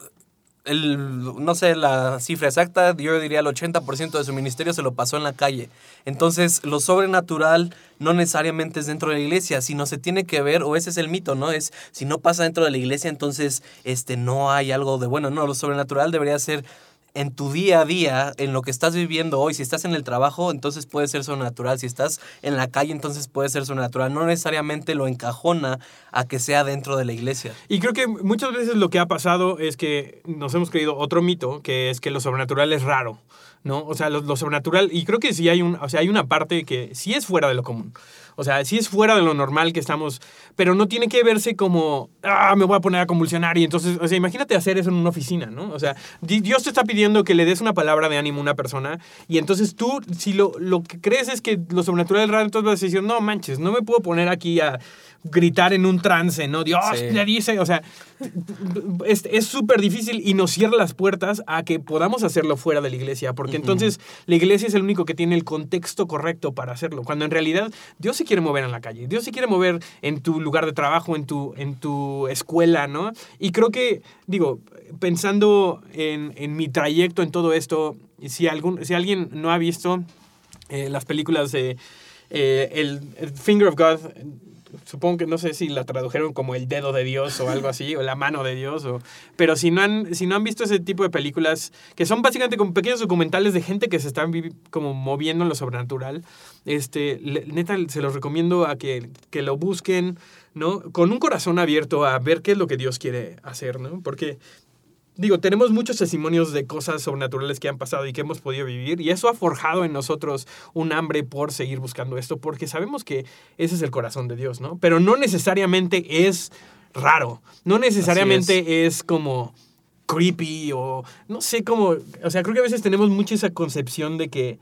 el, no sé la cifra exacta, yo diría el 80% de su ministerio se lo pasó en la calle. Entonces, lo sobrenatural no necesariamente es dentro de la iglesia, sino se tiene que ver, o ese es el mito, ¿no? Es si no pasa dentro de la iglesia, entonces este, no hay algo de bueno. No, lo sobrenatural debería ser en tu día a día, en lo que estás viviendo hoy, si estás en el trabajo, entonces puede ser sobrenatural, si estás en la calle, entonces puede ser sobrenatural, no necesariamente lo encajona a que sea dentro de la iglesia. Y creo que muchas veces lo que ha pasado es que nos hemos creído otro mito, que es que lo sobrenatural es raro, ¿no? O sea, lo, lo sobrenatural, y creo que sí hay, un, o sea, hay una parte que sí es fuera de lo común. O sea, sí es fuera de lo normal que estamos, pero no tiene que verse como, ah, me voy a poner a convulsionar. Y entonces, o sea, imagínate hacer eso en una oficina, ¿no? O sea, di- Dios te está pidiendo que le des una palabra de ánimo a una persona, y entonces tú, si lo, lo que crees es que lo sobrenatural es raro, entonces vas a decir, no manches, no me puedo poner aquí a gritar en un trance, ¿no? Dios Sí. le dice, o sea, es es súper difícil y nos cierra las puertas a que podamos hacerlo fuera de la iglesia, porque entonces la iglesia es el único que tiene el contexto correcto para hacerlo, cuando en realidad Dios se quiere mover en la calle, Dios se quiere mover en tu lugar de trabajo, en tu, en tu escuela, ¿no? Y creo que, digo, pensando en, en mi trayecto en todo esto, si, algún, si alguien no ha visto eh, las películas de eh, el, el Finger of God, supongo que no sé si la tradujeron como el dedo de Dios o algo así, o la mano de Dios, o, pero si no, han, si no han visto ese tipo de películas, que son básicamente como pequeños documentales de gente que se están como moviendo en lo sobrenatural, este, neta se los recomiendo a que, que lo busquen, ¿no? Con un corazón abierto a ver qué es lo que Dios quiere hacer, ¿no? Porque Digo, tenemos muchos testimonios de cosas sobrenaturales que han pasado y que hemos podido vivir, y eso ha forjado en nosotros un hambre por seguir buscando esto, porque sabemos que ese es el corazón de Dios, ¿no? Pero no necesariamente es raro, no necesariamente es. como creepy o no sé cómo, o sea, creo que a veces tenemos mucho esa concepción de que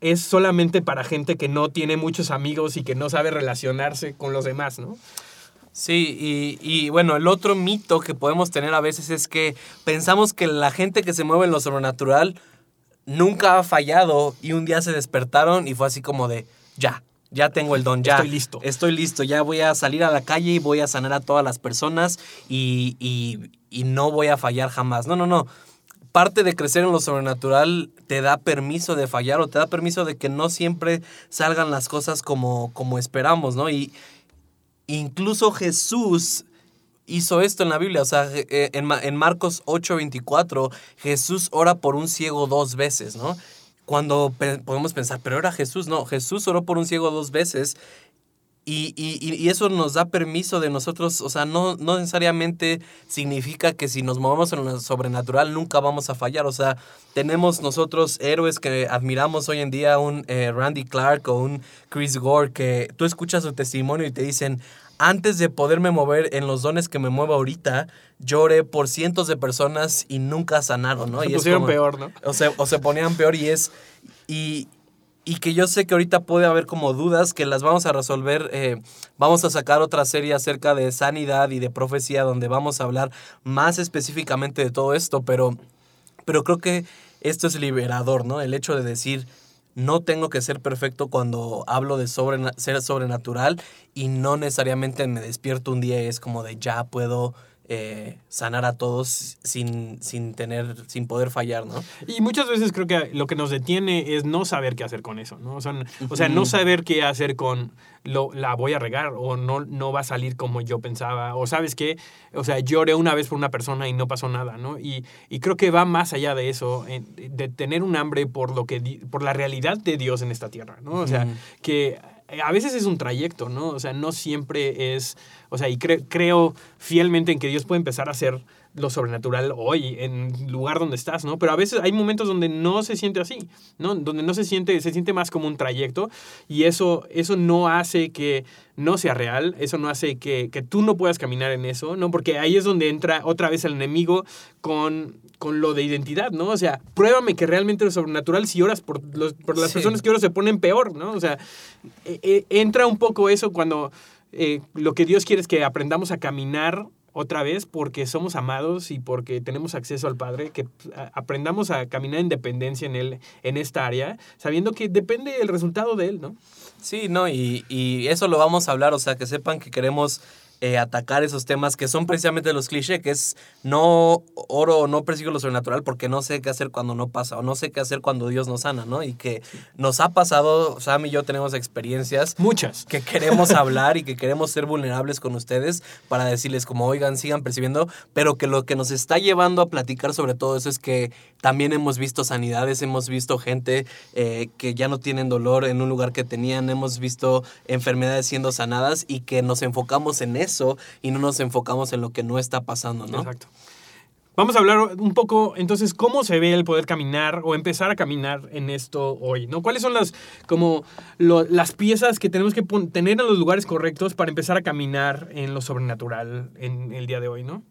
es solamente para gente que no tiene muchos amigos y que no sabe relacionarse con los demás, ¿no? Sí, y, y bueno, el otro mito que podemos tener a veces es que pensamos que la gente que se mueve en lo sobrenatural nunca ha fallado y un día se despertaron y fue así como de, ya, ya tengo el don, ya. Estoy listo. Estoy listo, ya voy a salir a la calle y voy a sanar a todas las personas y, y- y no voy a fallar jamás. No, no, no. Parte de crecer en lo sobrenatural te da permiso de fallar o te da permiso de que no siempre salgan las cosas como, como esperamos, ¿no? Y, Incluso Jesús hizo esto en la Biblia. O sea, eh, en, Ma- en Marcos 8:24, Jesús ora por un ciego dos veces, ¿no? Cuando podemos pensar, pero era Jesús, no, Jesús oró por un ciego dos veces y- y eso nos da permiso de nosotros, o sea, no, no necesariamente significa que si nos movemos en lo sobrenatural nunca vamos a fallar, o sea, tenemos nosotros héroes que admiramos hoy en día, un eh, Randy Clark o un Chris Gore, que tú escuchas su testimonio y te dicen, antes de poderme mover en los dones que me muevo ahorita, lloré por cientos de personas y nunca sanaron, ¿no? Se Y es pusieron como- peor, ¿no? o se, o se ponían peor y es... Y, y que yo sé que ahorita puede haber como dudas que las vamos a resolver. eh, vamos a sacar otra serie acerca de sanidad y de profecía donde vamos a hablar más específicamente de todo esto, pero, pero creo que esto es liberador, ¿no? El hecho de decir, no tengo que ser perfecto cuando hablo de ser sobrenatural y no necesariamente me despierto un día y es como de ya puedo eh, sanar a todos sin, sin tener, sin poder fallar, ¿no? Y muchas veces creo que lo que nos detiene es no saber qué hacer con eso, ¿no? O sea, o sea, no saber qué hacer con lo, la voy a regar o no, no va a salir como yo pensaba. O sabes qué, o sea, lloré una vez por una persona y no pasó nada, ¿no? Y, y creo que va más allá de eso, de tener un hambre por, lo que, por la realidad de Dios en esta tierra, ¿no? O sea, que a veces es un trayecto, ¿no? O sea, no siempre es, o sea, y cre- creo fielmente en que Dios puede empezar a hacer lo sobrenatural hoy, en el lugar donde estás, ¿no? Pero a veces hay momentos donde no se siente así, ¿no? Donde no se siente, se siente más como un trayecto y eso, eso no hace que no sea real, eso no hace que, que tú no puedas caminar en eso, ¿no? Porque ahí es donde entra otra vez el enemigo con, con lo de identidad, ¿no? O sea, pruébame que realmente es sobrenatural si oras por, los- por las Sí. personas que oran se ponen peor, ¿no? O sea, eh, eh, entra un poco eso cuando eh, lo que Dios quiere es que aprendamos a caminar otra vez porque somos amados y porque tenemos acceso al Padre, que a- aprendamos a caminar en dependencia en él, en esta área, sabiendo que depende el resultado de él, ¿no? Sí, no, y, y eso lo vamos a hablar, o sea, que sepan que queremos eh, atacar esos temas que son precisamente los clichés, que es no oro o no persigo lo sobrenatural porque no sé qué hacer cuando no pasa, o no sé qué hacer cuando Dios nos sana, ¿no? Y que nos ha pasado, Sam y yo tenemos experiencias Muchas. que queremos hablar y que queremos ser vulnerables con ustedes para decirles como, oigan, sigan percibiendo, pero que lo que nos está llevando a platicar sobre todo eso es que también hemos visto sanidades, hemos visto gente eh, que ya no tienen dolor en un lugar que tenían, hemos visto enfermedades siendo sanadas y que nos enfocamos en eso y no nos enfocamos en lo que no está pasando, ¿no? Exacto. Vamos a hablar un poco, entonces, cómo se ve el poder caminar o empezar a caminar en esto hoy, ¿no? ¿Cuáles son las, como, las piezas que tenemos que tener en los lugares correctos para empezar a caminar en lo sobrenatural en el día de hoy, ¿no?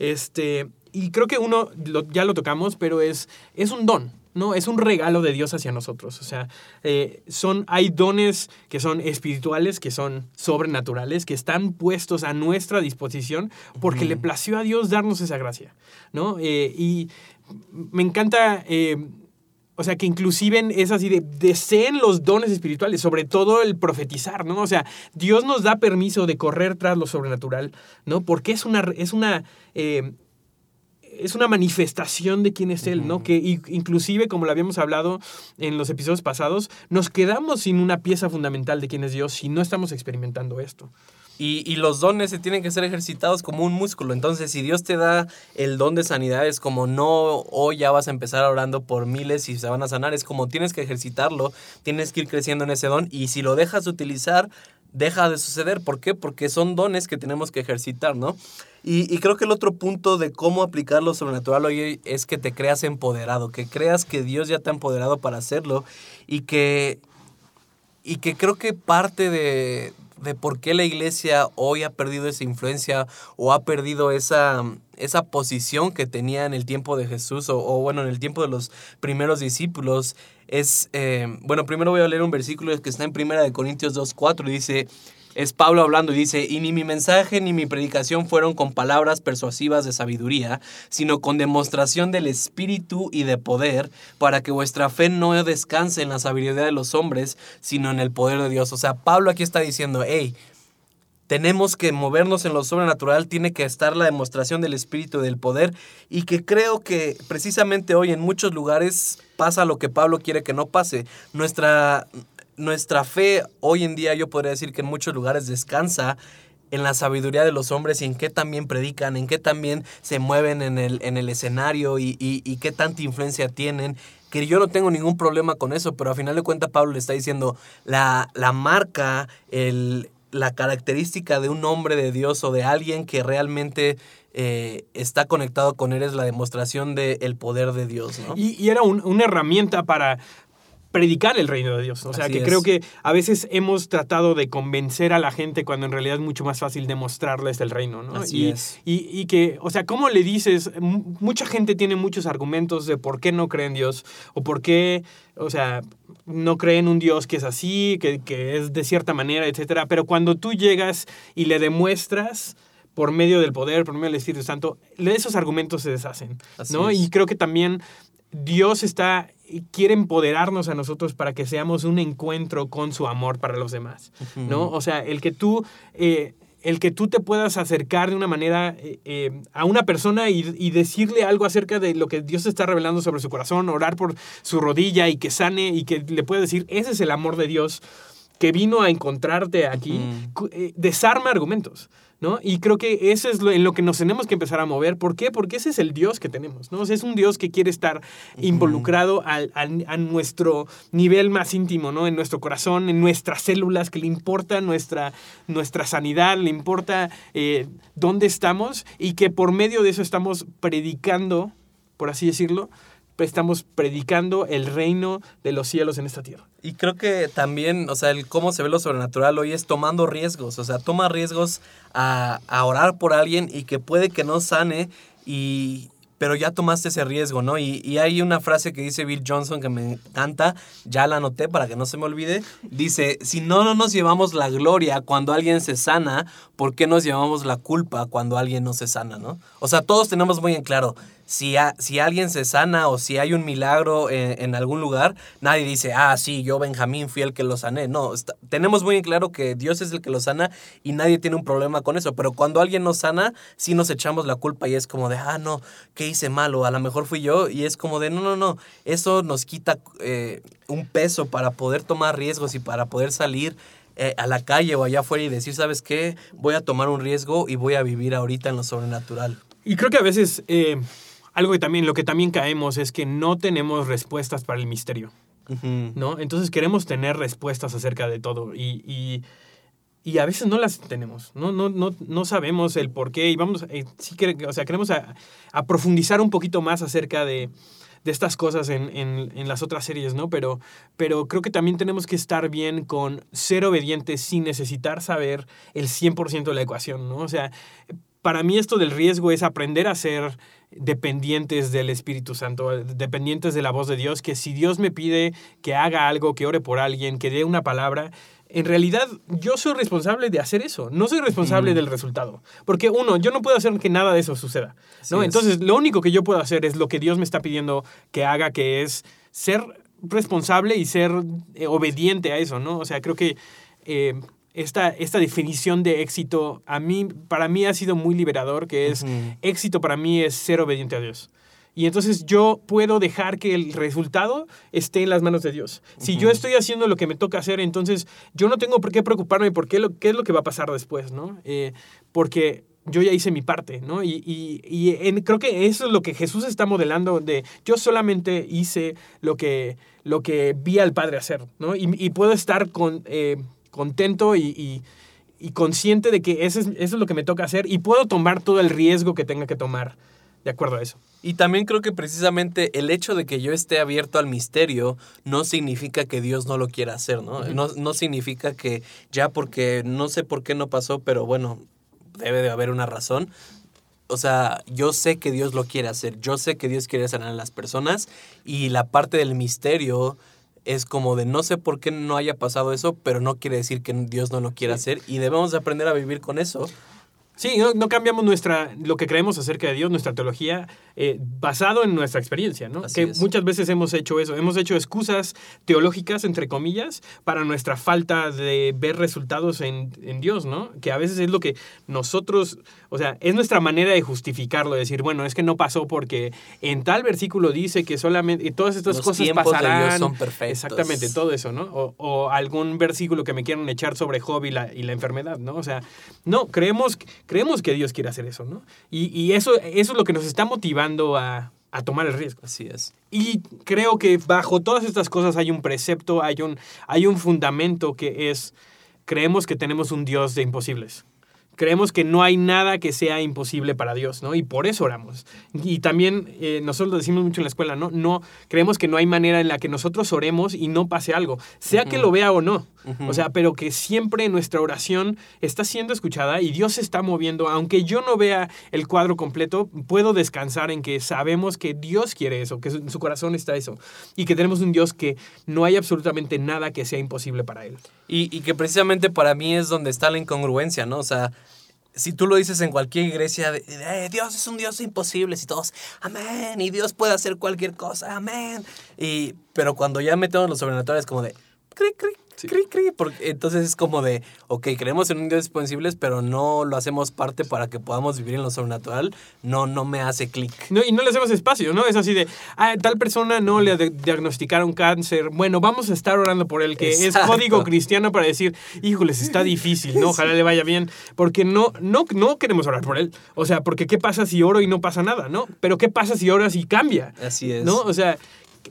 Este, y creo que uno, ya lo tocamos, pero es, es un don, ¿no? Es un regalo de Dios hacia nosotros. O sea, eh, son, hay dones que son espirituales, que son sobrenaturales, que están puestos a nuestra disposición porque le plació a Dios darnos esa gracia, ¿no? Eh, y me encanta... eh, o sea, que inclusive es así de deseen los dones espirituales, sobre todo el profetizar, ¿no? O sea, Dios nos da permiso de correr tras lo sobrenatural, ¿no? Porque es una, es una, eh, es una manifestación de quién es Él, ¿no? Que inclusive, como lo habíamos hablado en los episodios pasados, nos quedamos sin una pieza fundamental de quién es Dios si no estamos experimentando esto. Y, y los dones se tienen que ser ejercitados como un músculo. Entonces, si Dios te da el don de sanidad, es como no hoy ya vas a empezar orando por miles y se van a sanar. Es como tienes que ejercitarlo, tienes que ir creciendo en ese don. Y si lo dejas de utilizar, deja de suceder. ¿Por qué? Porque son dones que tenemos que ejercitar, ¿no? Y, y creo que el otro punto de cómo aplicar lo sobrenatural hoy es que te creas empoderado, que creas que Dios ya te ha empoderado para hacerlo y que y que creo que parte de, de por qué la iglesia hoy ha perdido esa influencia o ha perdido esa, esa posición que tenía en el tiempo de Jesús o, bueno, en el tiempo de los primeros discípulos es, eh, bueno, primero voy a leer un versículo que está en Primera de Corintios 2.4 y dice, es Pablo hablando y dice, y ni mi mensaje ni mi predicación fueron con palabras persuasivas de sabiduría, sino con demostración del Espíritu y de poder, para que vuestra fe no descanse en la sabiduría de los hombres, sino en el poder de Dios. O sea, Pablo aquí está diciendo, hey, tenemos que movernos en lo sobrenatural, tiene que estar la demostración del Espíritu y del poder, y que creo que precisamente hoy en muchos lugares pasa lo que Pablo quiere que no pase. Nuestra nuestra fe hoy en día yo podría decir que en muchos lugares descansa en la sabiduría de los hombres y en qué también predican, en qué también se mueven en el, en el escenario y, y, y qué tanta influencia tienen. Que yo no tengo ningún problema con eso, pero a final de cuentas Pablo le está diciendo la, la marca, el, la característica de un hombre de Dios o de alguien que realmente eh, está conectado con él es la demostración del poder de Dios. ¿no? Y, era un, una herramienta para predicar el reino de Dios. O sea, Así que es. creo que a veces hemos tratado de convencer a la gente cuando en realidad es mucho más fácil demostrarles el reino, ¿no? Así y, es. Y, y que, o sea, ¿cómo le dices? M- mucha gente tiene muchos argumentos de por qué no cree en Dios o por qué, o sea, no cree en un Dios que es así, que, que es de cierta manera, etcétera. Pero cuando tú llegas y le demuestras por medio del poder, por medio del Espíritu Santo, esos argumentos se deshacen, Así ¿no? es. Y creo que también Dios está quiere empoderarnos a nosotros para que seamos un encuentro con su amor para los demás, ¿no? O sea, el que tú eh, el que tú te puedas acercar de una manera eh, eh, a una persona y, y, decirle algo acerca de lo que Dios está revelando sobre su corazón, orar por su rodilla y que sane y que le pueda decir, ese es el amor de Dios que vino a encontrarte aquí, desarma argumentos. ¿No? Y creo que eso es lo, en lo que nos tenemos que empezar a mover. ¿Por qué? Porque ese es el Dios que tenemos, ¿no? O sea, es un Dios que quiere estar involucrado al, al, a nuestro nivel más íntimo, ¿no? En nuestro corazón, en nuestras células, que le importa nuestra, nuestra sanidad, le importa eh, dónde estamos y que por medio de eso estamos predicando, por así decirlo, estamos predicando el reino de los cielos en esta tierra. Y creo que también, o sea, el cómo se ve lo sobrenatural hoy es tomando riesgos, o sea, toma riesgos a, a orar por alguien y que puede que no sane y pero ya tomaste ese riesgo, ¿no? Y, y, hay una frase que dice Bill Johnson que me encanta, ya la anoté para que no se me olvide. Dice, si no, no nos llevamos la gloria cuando alguien se sana, ¿por qué nos llevamos la culpa cuando alguien no se sana, ¿no? O sea, todos tenemos muy en claro, si, a, si alguien se sana o si hay un milagro en, algún lugar, nadie dice, ah, sí, yo Benjamín fui el que lo sané. No, tenemos muy claro que Dios es el que lo sana y nadie tiene un problema con eso. Pero cuando alguien nos sana, sí nos echamos la culpa y es como de, ah, no, ¿qué hice malo? A lo mejor fui yo. Y es como de, no, no, no, eso nos quita eh, un peso para poder tomar riesgos y para poder salir eh, a la calle o allá afuera y decir, ¿sabes qué? Voy a tomar un riesgo y voy a vivir ahorita en lo sobrenatural. Y creo que a veces eh, algo que también, lo que también caemos es que no tenemos respuestas para el misterio, uh -huh. ¿no? Entonces queremos tener respuestas acerca de todo y, y, y, a veces no las tenemos, no, no, no, no sabemos el por qué y vamos, eh, sí que, o sea, queremos a, a, profundizar un poquito más acerca de, de estas cosas en, en, en, las otras series, ¿no? Pero, pero creo que también tenemos que estar bien con ser obedientes sin necesitar saber el 100% de la ecuación, ¿no? O sea, para mí esto del riesgo es aprender a ser dependientes del Espíritu Santo, dependientes de la voz de Dios, que si Dios me pide que haga algo, que ore por alguien, que dé una palabra, en realidad yo soy responsable de hacer eso, no soy responsable mm. del resultado. Porque uno, yo no puedo hacer que nada de eso suceda. ¿no? Entonces, lo único que yo puedo hacer es lo que Dios me está pidiendo que haga, que es ser responsable y ser eh, obediente a eso, ¿no? O sea, creo que... Eh, esta, esta definición de éxito, a mí, para mí ha sido muy liberador, que es éxito para mí es ser obediente a Dios. Y entonces yo puedo dejar que el resultado esté en las manos de Dios. Si yo estoy haciendo lo que me toca hacer, entonces yo no tengo por qué preocuparme por qué, lo, qué es lo que va a pasar después, ¿no? Eh, porque yo ya hice mi parte, ¿no? Y, y- y en- creo que eso es lo que Jesús está modelando de yo solamente hice lo que, lo que vi al Padre hacer, ¿no? Y, y puedo estar con, eh, contento y, y- y consciente de que eso es, eso es lo que me toca hacer y puedo tomar todo el riesgo que tenga que tomar de acuerdo a eso. Y también creo que precisamente el hecho de que yo esté abierto al misterio no significa que Dios no lo quiera hacer, ¿no? No, no significa que ya porque no sé por qué no pasó, pero bueno, debe de haber una razón. O sea, yo sé que Dios lo quiere hacer, yo sé que Dios quiere sanar a las personas y la parte del misterio es como de no sé por qué no haya pasado eso, pero no quiere decir que Dios no lo quiera hacer y debemos de aprender a vivir con eso. Sí, no, no cambiamos nuestra, lo que creemos acerca de Dios, nuestra teología, eh, basado en nuestra experiencia, ¿no? Así que es. muchas veces hemos hecho eso, hemos hecho excusas teológicas, entre comillas, para nuestra falta de ver resultados en, en Dios, ¿no? Que a veces es lo que nosotros, o sea, es nuestra manera de justificarlo, de decir, bueno, es que no pasó porque en tal versículo dice que solamente, y todas estas Los cosas tiempos de Dios pasarán. son perfectos. Exactamente, todo eso, ¿no? O, o algún versículo que me quieran echar sobre Job y la, y la enfermedad, ¿no? O sea, no, creemos, creemos que Dios quiere hacer eso, ¿no? Y, y eso, eso es lo que nos está motivando a, a tomar el riesgo. Así es. Y creo que bajo todas estas cosas hay un precepto, hay un, hay un fundamento que es, creemos que tenemos un Dios de imposibles. Creemos que no hay nada que sea imposible para Dios, ¿no? Y por eso oramos. Y también eh, nosotros lo decimos mucho en la escuela, ¿no? No, creemos que no hay manera en la que nosotros oremos y no pase algo, sea que lo vea o no. O sea, pero que siempre nuestra oración está siendo escuchada y Dios se está moviendo. Aunque yo no vea el cuadro completo, puedo descansar en que sabemos que Dios quiere eso, que en su corazón está eso. Y que tenemos un Dios que no hay absolutamente nada que sea imposible para Él. Y, y que precisamente para mí es donde está la incongruencia, ¿no? O sea, si tú lo dices en cualquier iglesia, de, "Eh, Dios es un Dios imposible, y todos, amén, y Dios puede hacer cualquier cosa, amén. Y, pero cuando ya metemos en lo sobrenatural es como de, cri, cri, cri, cri, porque entonces es como de, ok, creemos en un Dios imposible, pero no lo hacemos parte para que podamos vivir en lo sobrenatural, no, no me hace clic. No, y no le hacemos espacio, ¿no? Es así de, ah, tal persona no le diagnosticaron cáncer. Bueno, vamos a estar orando por él, que Exacto. es código cristiano para decir, híjoles, está difícil, ¿no? Ojalá le vaya bien. Porque no, no, no queremos orar por él. O sea, porque ¿qué pasa si oro y no pasa nada, ¿no? Pero ¿qué pasa si oras y cambia? Así es. ¿No? O sea,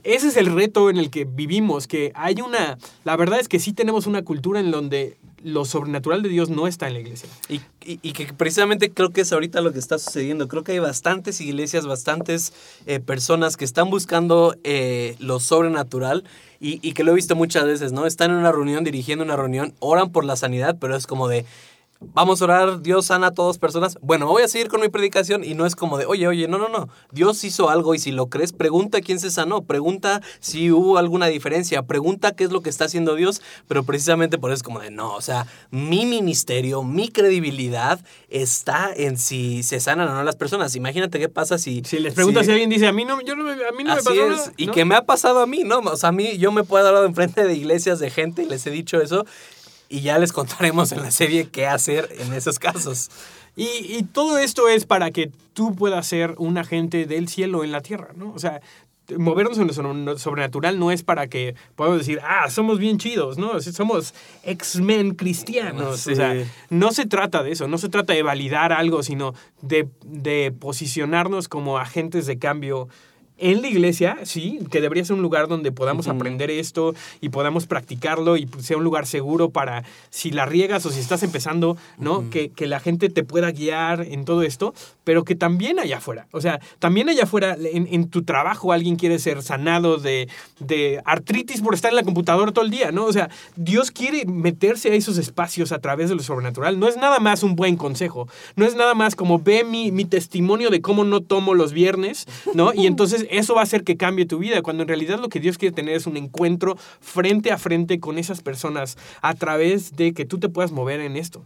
ese es el reto en el que vivimos, que hay una... La verdad es que sí tenemos una cultura en donde lo sobrenatural de Dios no está en la iglesia. Y, que precisamente creo que es ahorita lo que está sucediendo. Creo que hay bastantes iglesias, bastantes eh, personas que están buscando eh, lo sobrenatural y, y que lo he visto muchas veces, ¿no? Están en una reunión, dirigiendo una reunión, oran por la sanidad, pero es como de... Vamos a orar, Dios sana a todas personas. Bueno, voy a seguir con mi predicación y no es como de, oye, oye, no, no, no. Dios hizo algo y si lo crees, pregunta quién se sanó, pregunta si hubo alguna diferencia, pregunta qué es lo que está haciendo Dios, pero precisamente por eso es como de, no, o sea, mi ministerio, mi credibilidad está en si se sanan o no las personas. Imagínate qué pasa si... Si les preguntas si- si alguien dice, a mí no, yo no, me- a mí no me Así pasó es, nada", y que me ha pasado a mí, ¿no? O sea, a mí yo me puedo hablar enfrente de iglesias de gente y les he dicho eso y ya les contaremos en la serie qué hacer en esos casos. Y, y todo esto es para que tú puedas ser un agente del cielo en la tierra, ¿no? O sea, movernos en lo sobre- sobrenatural no es para que podamos decir, ah, somos bien chidos, ¿no? Somos X-Men cristianos. Sí. O sea, no se trata de eso, no se trata de validar algo, sino de, de posicionarnos como agentes de cambio. En la iglesia, sí, que debería ser un lugar donde podamos aprender esto y podamos practicarlo y pues, sea un lugar seguro para si la riegas o si estás empezando, ¿no? Que, que la gente te pueda guiar en todo esto, pero que también allá afuera, o sea, también allá afuera en, en tu trabajo alguien quiere ser sanado de, de artritis por estar en la computadora todo el día, ¿no? O sea, Dios quiere meterse a esos espacios a través de lo sobrenatural. No es nada más un buen consejo, no es nada más como ve mi, mi testimonio de cómo no tomo los viernes, ¿no? Y entonces eso va a hacer que cambie tu vida, cuando en realidad lo que Dios quiere tener es un encuentro frente a frente con esas personas a través de que tú te puedas mover en esto.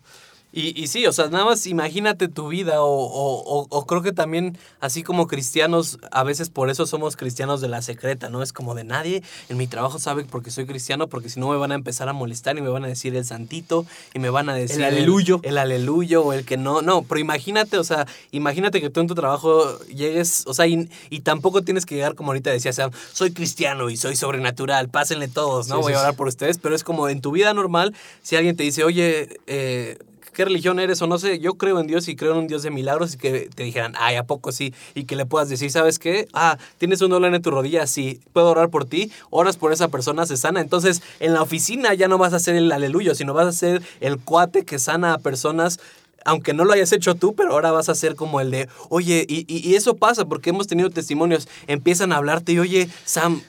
Y, y sí, o sea, nada más imagínate tu vida o, o, o, creo que también así como cristianos, a veces por eso somos cristianos de la secreta, ¿no? Es como de nadie en mi trabajo sabe porque soy cristiano, porque si no me van a empezar a molestar y me van a decir el santito y me van a decir el aleluyo. El, el aleluyo o el que no, no, pero imagínate, o sea, imagínate que tú en tu trabajo llegues, o sea, y, y tampoco tienes que llegar como ahorita decía Sam, soy cristiano y soy sobrenatural, pásenle todos, ¿no? Sí, Voy sí, a orar por ustedes, pero es como en tu vida normal, si alguien te dice, oye, eh, ¿qué religión eres? O no sé, yo creo en Dios y creo en un Dios de milagros y que te dijeran, ay, ¿a poco sí? Y que le puedas decir, ¿sabes qué? Ah, tienes un dolor en tu rodilla, sí, puedo orar por ti, oras por esa persona, se sana. Entonces, en la oficina ya no vas a ser el aleluyo, sino vas a ser el cuate que sana a personas aunque no lo hayas hecho tú, pero ahora vas a ser como el de, oye, y, y, y eso pasa porque hemos tenido testimonios, empiezan a hablarte y, oye, Sam,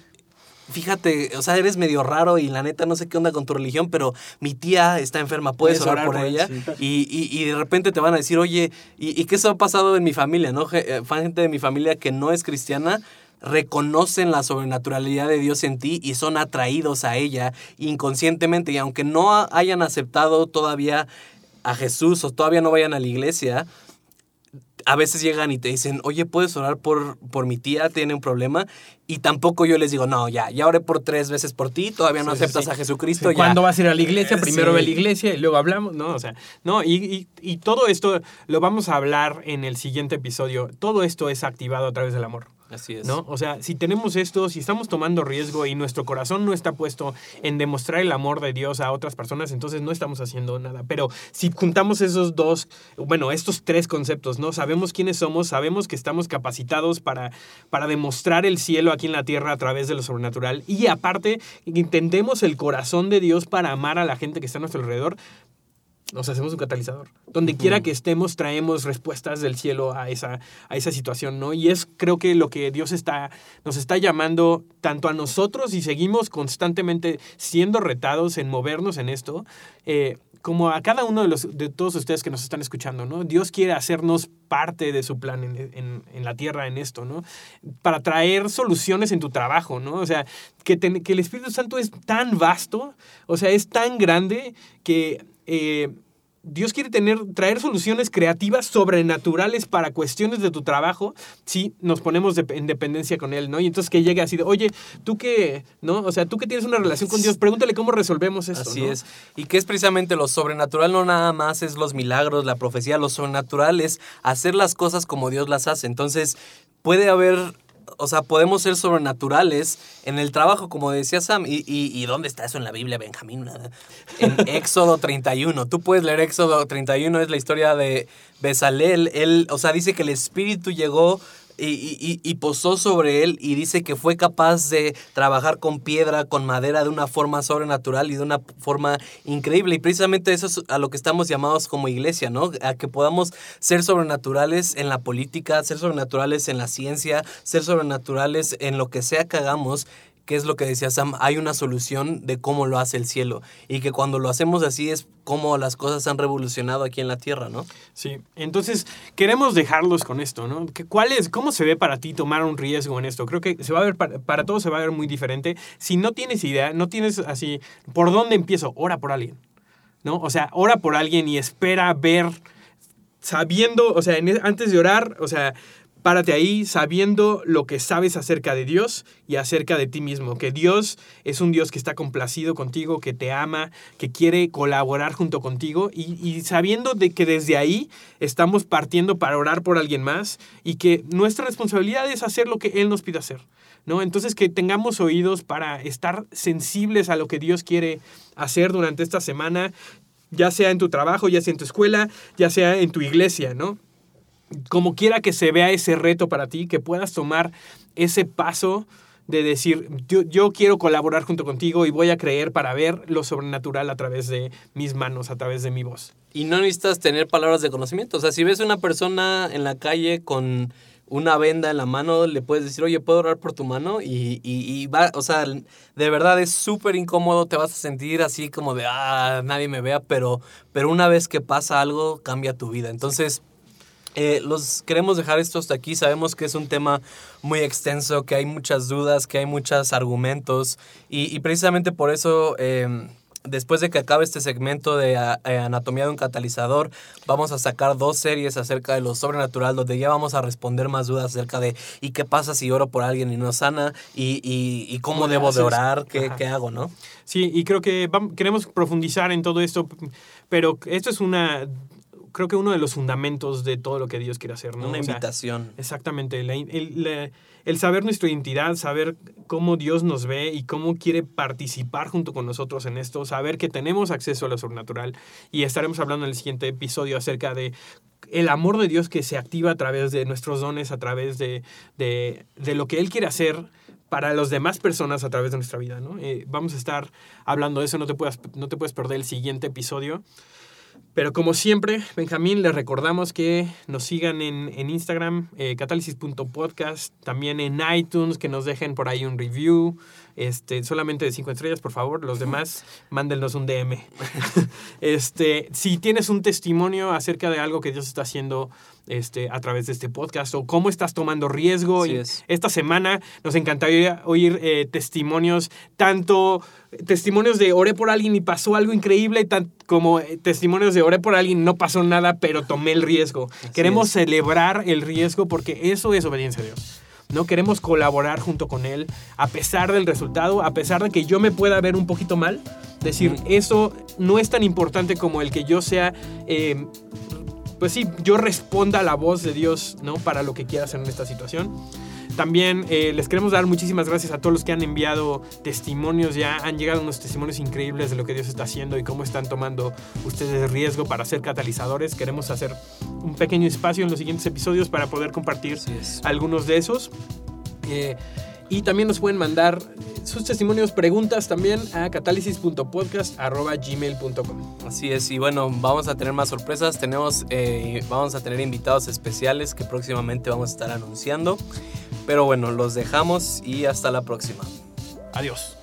fíjate, o sea, eres medio raro y la neta no sé qué onda con tu religión, pero mi tía está enferma, puedes, orar, orar por por ella. Y, y- y de repente te van a decir, oye, ¿y, y qué eso ha pasado en mi familia? ¿No? Eh, Gente de mi familia que no es cristiana reconocen la sobrenaturalidad de Dios en ti y son atraídos a ella inconscientemente y aunque no ha- hayan aceptado todavía a Jesús o todavía no vayan a la iglesia, a veces llegan y te dicen, oye, ¿puedes orar por, por mi tía? Tiene un problema. Y tampoco yo les digo, no, ya, ya oré por tres veces por ti, todavía no Sí, aceptas sí. a Jesucristo. Sí, ya. ¿Cuándo vas a ir a la iglesia? Eh, Primero ve a la iglesia y luego hablamos, ¿no? O sea, no, y, y- y todo esto lo vamos a hablar en el siguiente episodio. Todo esto es activado a través del amor. Así es. ¿No? O sea, si tenemos esto, si estamos tomando riesgo y nuestro corazón no está puesto en demostrar el amor de Dios a otras personas, entonces no estamos haciendo nada. Pero si juntamos esos dos, bueno, estos tres conceptos, ¿no? Sabemos quiénes somos, sabemos que estamos capacitados para, para demostrar el cielo aquí en la tierra a través de lo sobrenatural y aparte entendemos el corazón de Dios para amar a la gente que está a nuestro alrededor, nos hacemos un catalizador. Donde quiera que estemos, traemos respuestas del cielo a esa, a esa situación, ¿no? Y es, creo que lo que Dios está, nos está llamando tanto a nosotros y seguimos constantemente siendo retados en movernos en esto, eh, como a cada uno de, los, de todos ustedes que nos están escuchando, ¿no? Dios quiere hacernos parte de su plan en, en- en la tierra, en esto, ¿no? Para traer soluciones en tu trabajo, ¿no? O sea, que, te- que el Espíritu Santo es tan vasto, o sea, es tan grande que... eh, Dios quiere tener, traer soluciones creativas sobrenaturales para cuestiones de tu trabajo si nos ponemos de- en dependencia con Él, ¿no? Y entonces que llegue así de, oye, tú que, ¿no? O sea, tú que tienes una relación con Dios, pregúntale cómo resolvemos esto. Así ¿no? es. Y que es precisamente lo sobrenatural, no nada más es los milagros, la profecía, lo sobrenatural es hacer las cosas como Dios las hace. Entonces, puede haber, o sea, podemos ser sobrenaturales en el trabajo, como decía Sam. ¿Y, y, dónde está eso en la Biblia, Benjamín? En Éxodo 31. Tú puedes leer Éxodo 31, es la historia de Bezalel. Él, o sea, dice que el Espíritu llegó y, y- y- posó sobre él y dice que fue capaz de trabajar con piedra, con madera de una forma sobrenatural y de una forma increíble. Y precisamente eso es a lo que estamos llamados como iglesia, ¿no? A que podamos ser sobrenaturales en la política, ser sobrenaturales en la ciencia, ser sobrenaturales en lo que sea que hagamos. Que es lo que decía Sam, hay una solución de cómo lo hace el cielo. Y que cuando lo hacemos así es como las cosas han revolucionado aquí en la tierra, ¿no? Sí, entonces queremos dejarlos con esto, ¿no? ¿Qué- ¿Cuál es, cómo se ve para ti tomar un riesgo en esto? Creo que se va a ver, para, todos se va a ver muy diferente. Si no tienes idea, no tienes así, ¿por dónde empiezo? Ora por alguien, ¿no? O sea, ora por alguien y espera ver, sabiendo, o sea, en- antes de orar, o sea, párate ahí sabiendo lo que sabes acerca de Dios y acerca de ti mismo, que Dios es un Dios que está complacido contigo, que te ama, que quiere colaborar junto contigo y, sabiendo de que desde ahí estamos partiendo para orar por alguien más y que nuestra responsabilidad es hacer lo que Él nos pide hacer. ¿No? Entonces que tengamos oídos para estar sensibles a lo que Dios quiere hacer durante esta semana, ya sea en tu trabajo, ya sea en tu escuela, ya sea en tu iglesia, ¿no? Como quiera que se vea ese reto para ti, que puedas tomar ese paso de decir, yo, yo quiero colaborar junto contigo y voy a creer para ver lo sobrenatural a través de mis manos, a través de mi voz. Y no necesitas tener palabras de conocimiento. O sea, si ves una persona en la calle con una venda en la mano, le puedes decir, oye, ¿puedo orar por tu mano? Y, y, y va, o sea, de verdad es súper incómodo, te vas a sentir así como de, ah, nadie me vea, pero, pero una vez que pasa algo, cambia tu vida. Entonces, eh, los queremos dejar esto hasta aquí. Sabemos que es un tema muy extenso, que hay muchas dudas, que hay muchos argumentos y, y precisamente por eso eh, después de que acabe este segmento de a- eh, Anatomía de un catalizador, vamos a sacar dos series acerca de lo sobrenatural, donde ya vamos a responder más dudas acerca de ¿y qué pasa si oro por alguien y no sana? ¿Y, y, y cómo ¿Cómo le debo de orar? ¿Qué, qué hago, no? Sí, y creo que queremos profundizar en todo esto, pero esto es una, creo que uno de los fundamentos de todo lo que Dios quiere hacer, ¿no? Una O sea, invitación. Exactamente, la- el, la- el saber nuestra identidad, saber cómo Dios nos ve y cómo quiere participar junto con nosotros en esto, saber que tenemos acceso a lo sobrenatural y estaremos hablando en el siguiente episodio acerca de el amor de Dios que se activa a través de nuestros dones, a través de, de, de lo que Él quiere hacer para las demás personas a través de nuestra vida, ¿no? Eh, vamos a estar hablando de eso, no te, puedas, no te puedes perder el siguiente episodio. Pero como siempre, Benjamín, les recordamos que nos sigan en, en Instagram, eh, catálisis.podcast, también en iTunes, que nos dejen por ahí un review, este, solamente de cinco estrellas, por favor. Los demás, mándenos un DM. este, si tienes un testimonio acerca de algo que Dios está haciendo este, a través de este podcast o cómo estás tomando riesgo, es. esta semana nos encantaría oír eh, testimonios, tanto testimonios de oré por alguien y pasó algo increíble, tan, como eh, testimonios de oré por alguien no pasó nada, pero tomé el riesgo. Queremos es. celebrar el riesgo porque eso es obediencia a Dios. No queremos colaborar junto con Él a pesar del resultado, a pesar de que yo me pueda ver un poquito mal. Decir, eso no es tan importante como el que yo sea eh, pues sí, yo responda a la voz de Dios, ¿no? Para lo que quiera hacer en esta situación. También eh, les queremos dar muchísimas gracias a todos los que han enviado testimonios. Ya han llegado unos testimonios increíbles de lo que Dios está haciendo y cómo están tomando ustedes riesgo para ser catalizadores. Queremos hacer un pequeño espacio en los siguientes episodios para poder compartir algunos de esos. Eh, y también nos pueden mandar sus testimonios, preguntas también a catálisis.podcast.gmail.com. Así es, y bueno, vamos a tener más sorpresas. Tenemos, eh, vamos a tener invitados especiales que próximamente vamos a estar anunciando. Pero bueno, los dejamos y hasta la próxima. Adiós.